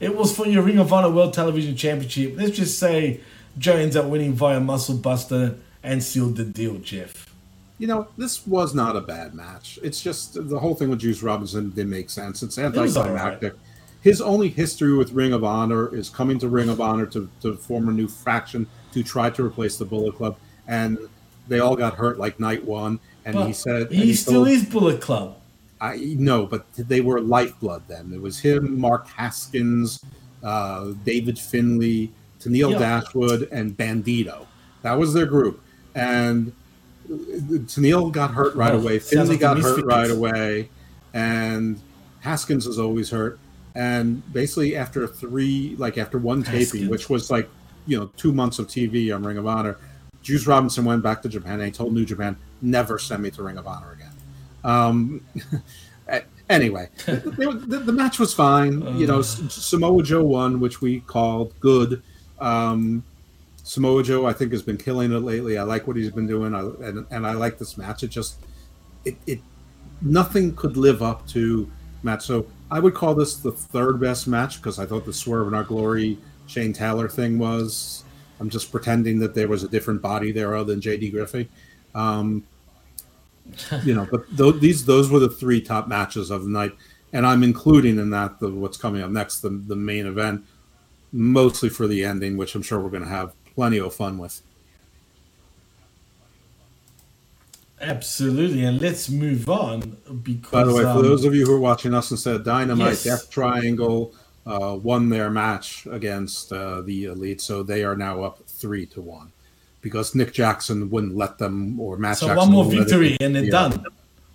It was for your Ring of Honor World Television Championship. Let's just say Joe ends up winning via Muscle Buster and sealed the deal, Jeff. You know, this was not a bad match. It's just the whole thing with Juice Robinson didn't make sense. It's anticlimactic. His only history with Ring of Honor is coming to Ring of Honor to, to form a new faction to try to replace the Bullet Club, and they all got hurt like night one. And But he said he, and still told- is Bullet Club. I no, but they were lifeblood then. It was him, Mark Haskins, uh, David Finlay, Tenille Yeah. Dashwood, and Bandito. That was their group. And Tenille got hurt right away. Finley got hurt right away, and Haskins was always hurt. And basically, after three, like after one taping, which was like you know two months of TV on Ring of Honor, Juice Robinson went back to Japan and he told New Japan, "Never send me to Ring of Honor again." Um, anyway, the, the, the match was fine. you know, S- Samoa Joe won, which we called good. Um, Samoa Joe, I think, has been killing it lately. I like what he's been doing, I, and and I like this match. It just, it, it, nothing could live up to match. So I would call this the third best match because I thought the Swerve and Our Glory Shane Taylor thing was. I'm just pretending that there was a different body there other than JD Griffey. Um, you know, but th- these those were the three top matches of the night, and I'm including in that the what's coming up next, the the main event, mostly for the ending, which I'm sure we're going to have plenty of fun with. Absolutely. And let's move on because. By the way, for um, those of you who are watching us instead of Dynamite, Yes. Death Triangle uh, won their match against uh, the Elite, so they are now up three to one because Nick Jackson wouldn't let them, or Matt So Jackson. one more victory and they're yeah. done.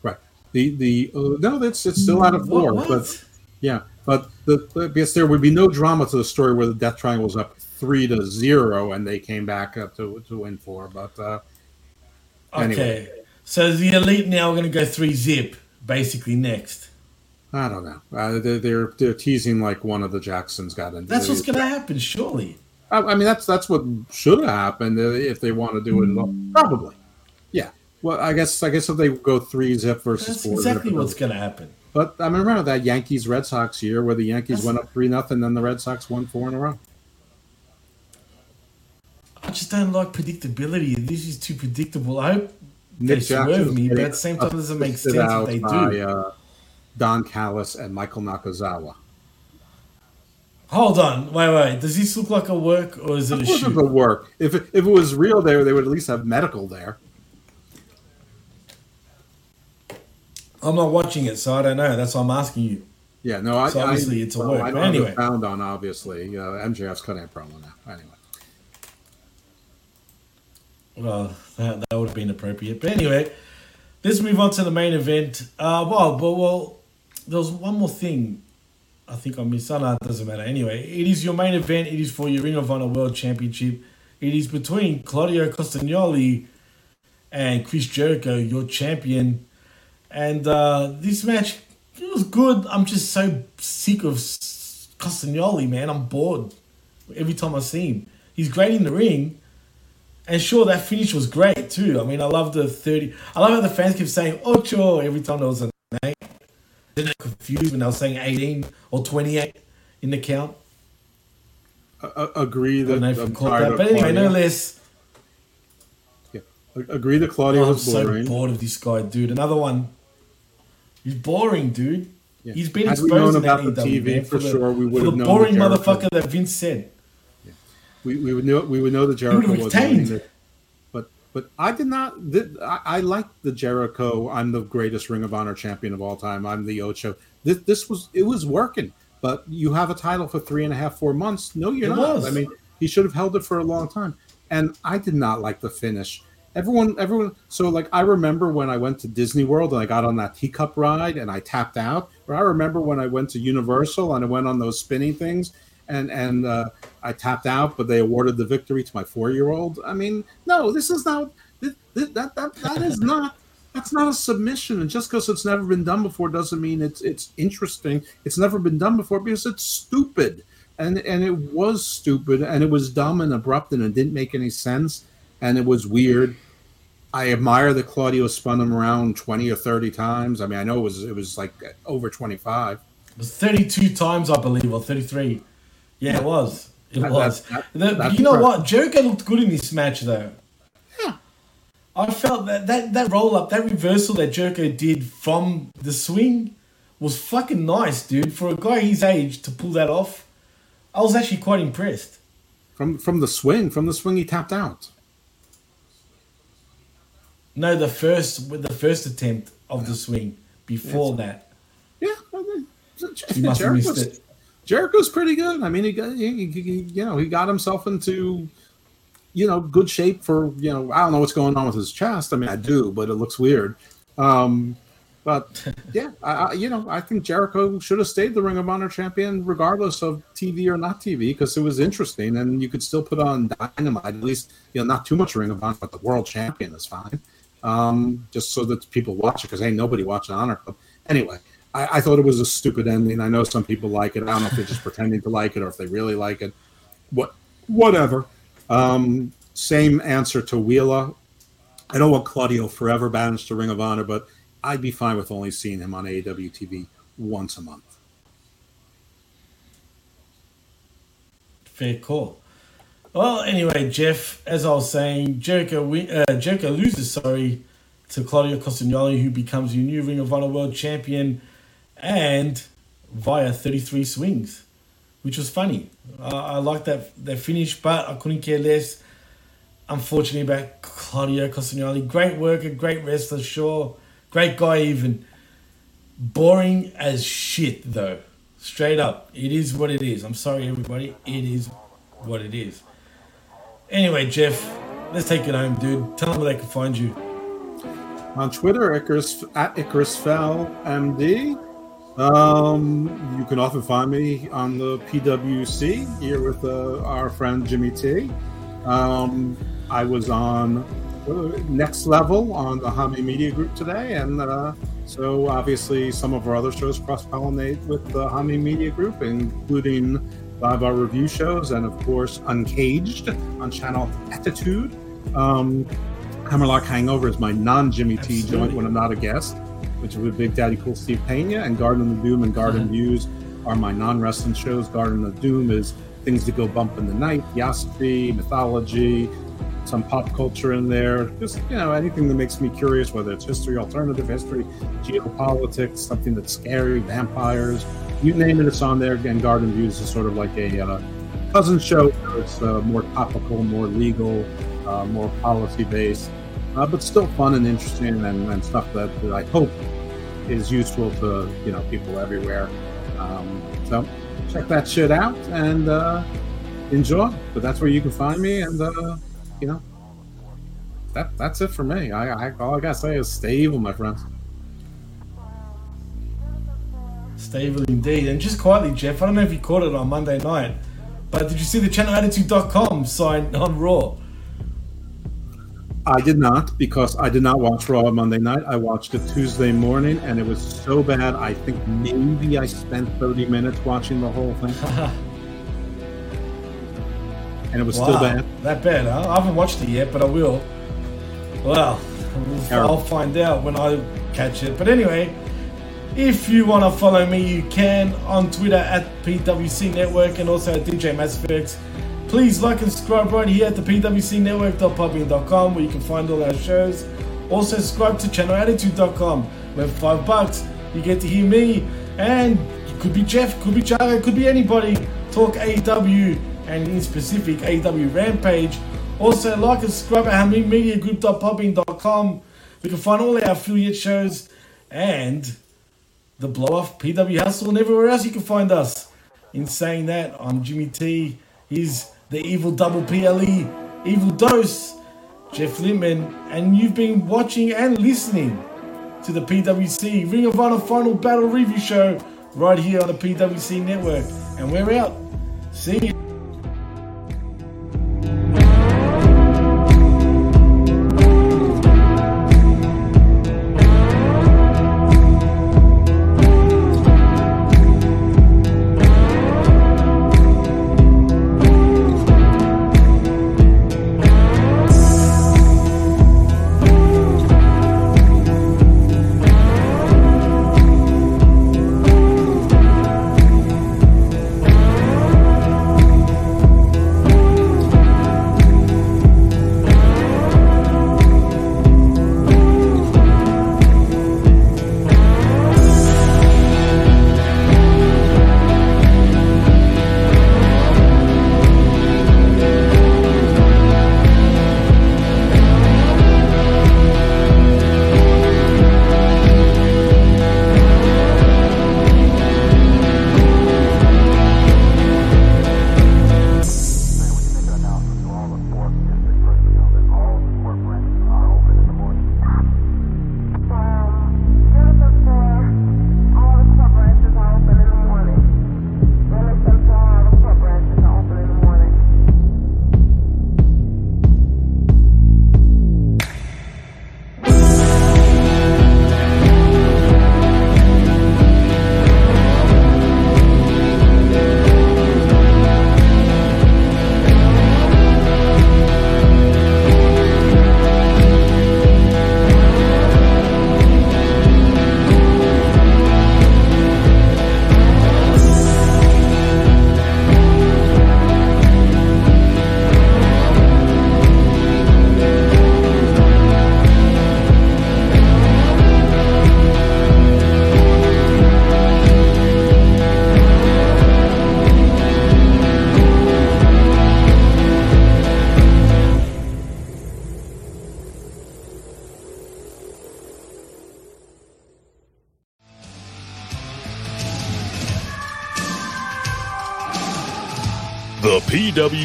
Right. The the uh, no, that's it's still out of four, What? but yeah, but the, the because there would be no drama to the story where the Death Triangle was up three to zero and they came back up to to win four, but uh, Okay. So the Elite now are going to go three zip basically next. I don't know. Uh, they're, they're they're teasing like one of the Jacksons got in. That's what's going to happen, surely. I, I mean, that's that's what should have happened uh, if they want to do it. Probably, yeah. Well, I guess I guess if they go three zip versus That's four, exactly what's going to happen. But I remember that Yankees Red Sox year where the Yankees That's- went up three nothing, then the Red Sox won four in a row. I just don't like predictability. This is too predictable. I hope Nick they swerve me, but at the same time, it doesn't make sense if they do. by uh, Don Callis and Michael Nakazawa. Hold on, wait, wait. Does this look like a work or is it a course, shoot? it would work. If it, if it was real, there they would at least have medical there. I'm not watching it, so I don't know. That's why I'm asking you. Yeah, no, I, So obviously I, it's a well, work, I but know anyway. found on obviously uh, MJF's cutting a promo now. Anyway, Well, that, that would have been appropriate. But anyway, let's move on to the main event. Uh, well, but well, there was one more thing. I think I missed. Oh, no, it doesn't matter. Anyway, it is your main event. It is for your Ring of Honor World Championship. It is between Claudio Castagnoli and Chris Jericho, your champion. And uh, this match, it was good. I'm just so sick of Castagnoli, man. I'm bored every time I see him. He's great in the ring. And sure, that finish was great too. I mean, I love the 30. I love how the fans keep saying Ocho every time there was a. Didn't confused when they were saying 18 or 28 in the count. A- a- agree I that don't know if I'm caught tired that. But anyway, no less. A- Agree that Claudio Oh, I'm was so boring. bored of this guy, dude. Another one. He's boring, dude. Yeah. He's been Had we exposed known in about AEW, the TV, man, for the, sure, we would for have the boring motherfucker that Vince said. we, we would know we would know that Jericho was retained. But but I did not. th- I, I like the Jericho. I'm the greatest Ring of Honor champion of all time. I'm the Ocho. This this was it was working. But you have a title for three and a half four months. No, you're It not. was. I mean, he should have held it for a long time. And I did not like the finish. Everyone, everyone. So like, I remember when I went to Disney World and I got on that teacup ride and I tapped out. Or I remember when I went to Universal and I went on those spinning things and and uh, I tapped out, but they awarded the victory to my four year old. I mean, no, this is not this, this, that that that is not that's not a submission. And just because it's never been done before doesn't mean it's it's interesting. It's never been done before because it's stupid. And and it was stupid and it was dumb and abrupt and it didn't make any sense and it was weird. I admire that Claudio spun him around twenty or thirty times. I mean, I know it was it was like over twenty five. Was 32 times, I believe, or 33. Yeah, it was. It That- was. that- The- you know impressive. what? Jericho looked good in this match, though. Yeah. I felt that, that that roll up, that reversal that Jericho did from the swing was fucking nice, dude. For a guy his age to pull that off, I was actually quite impressed. From from the swing, from the swing he tapped out. No, the first with the first attempt of the swing before that. Yeah, You must have missed Jericho's, it. Jericho's pretty good. I mean, he got he, he- you know he got himself into you know good shape for you know I don't know what's going on with his chest. I mean, I do, but it looks weird. Um, but yeah, I, I, you know, I think Jericho should have stayed the Ring of Honor champion regardless of TV or not TV because it was interesting and you could still put on Dynamite at least you know not too much Ring of Honor, but the World Champion is fine. Um, just so that people watch it because ain't nobody watching Honor Club anyway. I, I thought it was a stupid ending. I know some people like it. I don't know if they're just pretending to like it or if they really like it. What, whatever. Um, same answer to Wheeler. I don't want Claudio forever banished to Ring of Honor, but I'd be fine with only seeing him on AEW TV once a month. Fair call. Well, anyway, Jeff, as I was saying, Jericho win- uh, Jericho loses, sorry, to Claudio Castagnoli, who becomes your new Ring of Honor World Champion, and via 33 swings, which was funny. Uh, I like that that finish, but I couldn't care less. Unfortunately, about Claudio Castagnoli, great worker, great wrestler, sure, great guy, even boring as shit though. Straight up, it is what it is. I'm sorry, everybody. It is what it is. Anyway, Jeff, let's take it home, dude. Tell them where they can find you. on Twitter, Icarus at Icarus Fell MD. Um, you can often find me on the PWC here with uh, our friend Jimmy T. Um, I was on uh, Next Level on the Hami Media Group today, and uh, so obviously some of our other shows cross pollinate with the Hami Media Group, including live our review shows, and of course Uncaged on channel Attitude. Um, Hammerlock Hangover is my non Jimmy T joint when I'm not a guest, which is with Big Daddy Cool Steve Pena. And Garden of Doom and Garden Uh-huh. Views are my non wrestling shows. Garden of Doom is things that go bump in the night, theosophy, mythology, some pop culture in there. Just, you know, anything that makes me curious, whether it's history, alternative history, geopolitics, something that's scary, vampires, you name it, it's on there. And Garden Views is sort of like a uh, cousin show. It's uh, more topical, more legal, uh, more policy based, uh, but still fun and interesting and, and stuff that, that I hope is useful to you know people everywhere. Um, so check that shit out and uh, enjoy. But that's where you can find me, and uh, you know that that's it for me. I, I all I gotta say is stay evil, my friends. Stable indeed. And just quietly, Jeff, I don't know if you caught it on Monday night, but did you see the channelattitude.com sign on Raw? I did not because I did not watch Raw on Monday night. I watched it Tuesday morning, and it was so bad. I think maybe I spent thirty minutes watching the whole thing, and it was still bad. That bad, huh? I haven't watched it yet, but I will. Well, Terrible. I'll find out when I catch it. But anyway, If you want to follow me, you can on Twitter at PWC Network and also at DJ Massifix. Please like and subscribe right here at the PWCNetwork.podbean.com where you can find all our shows. Also subscribe to channelattitude.com where for five bucks you get to hear me and could be Jeff, could be Chaga, could be anybody talk AEW and in specific AEW Rampage. Also like and subscribe at HamiMediaGroup.podbean.com. We can find all our affiliate shows and the blow off PW Hustle and everywhere else you can find us. In saying that, I'm Jimmy T. He's the evil double PLE, evil dose, Jeff Lippman, and you've been watching and listening to the PWC Ring of Honor Final Battle Review Show right here on the PWC Network. And we're out. See you.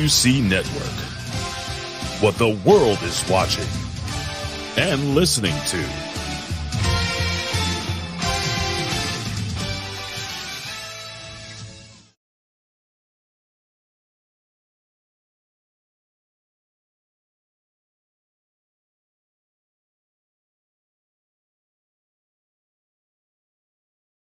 PWC Network. What the world is watching and listening to.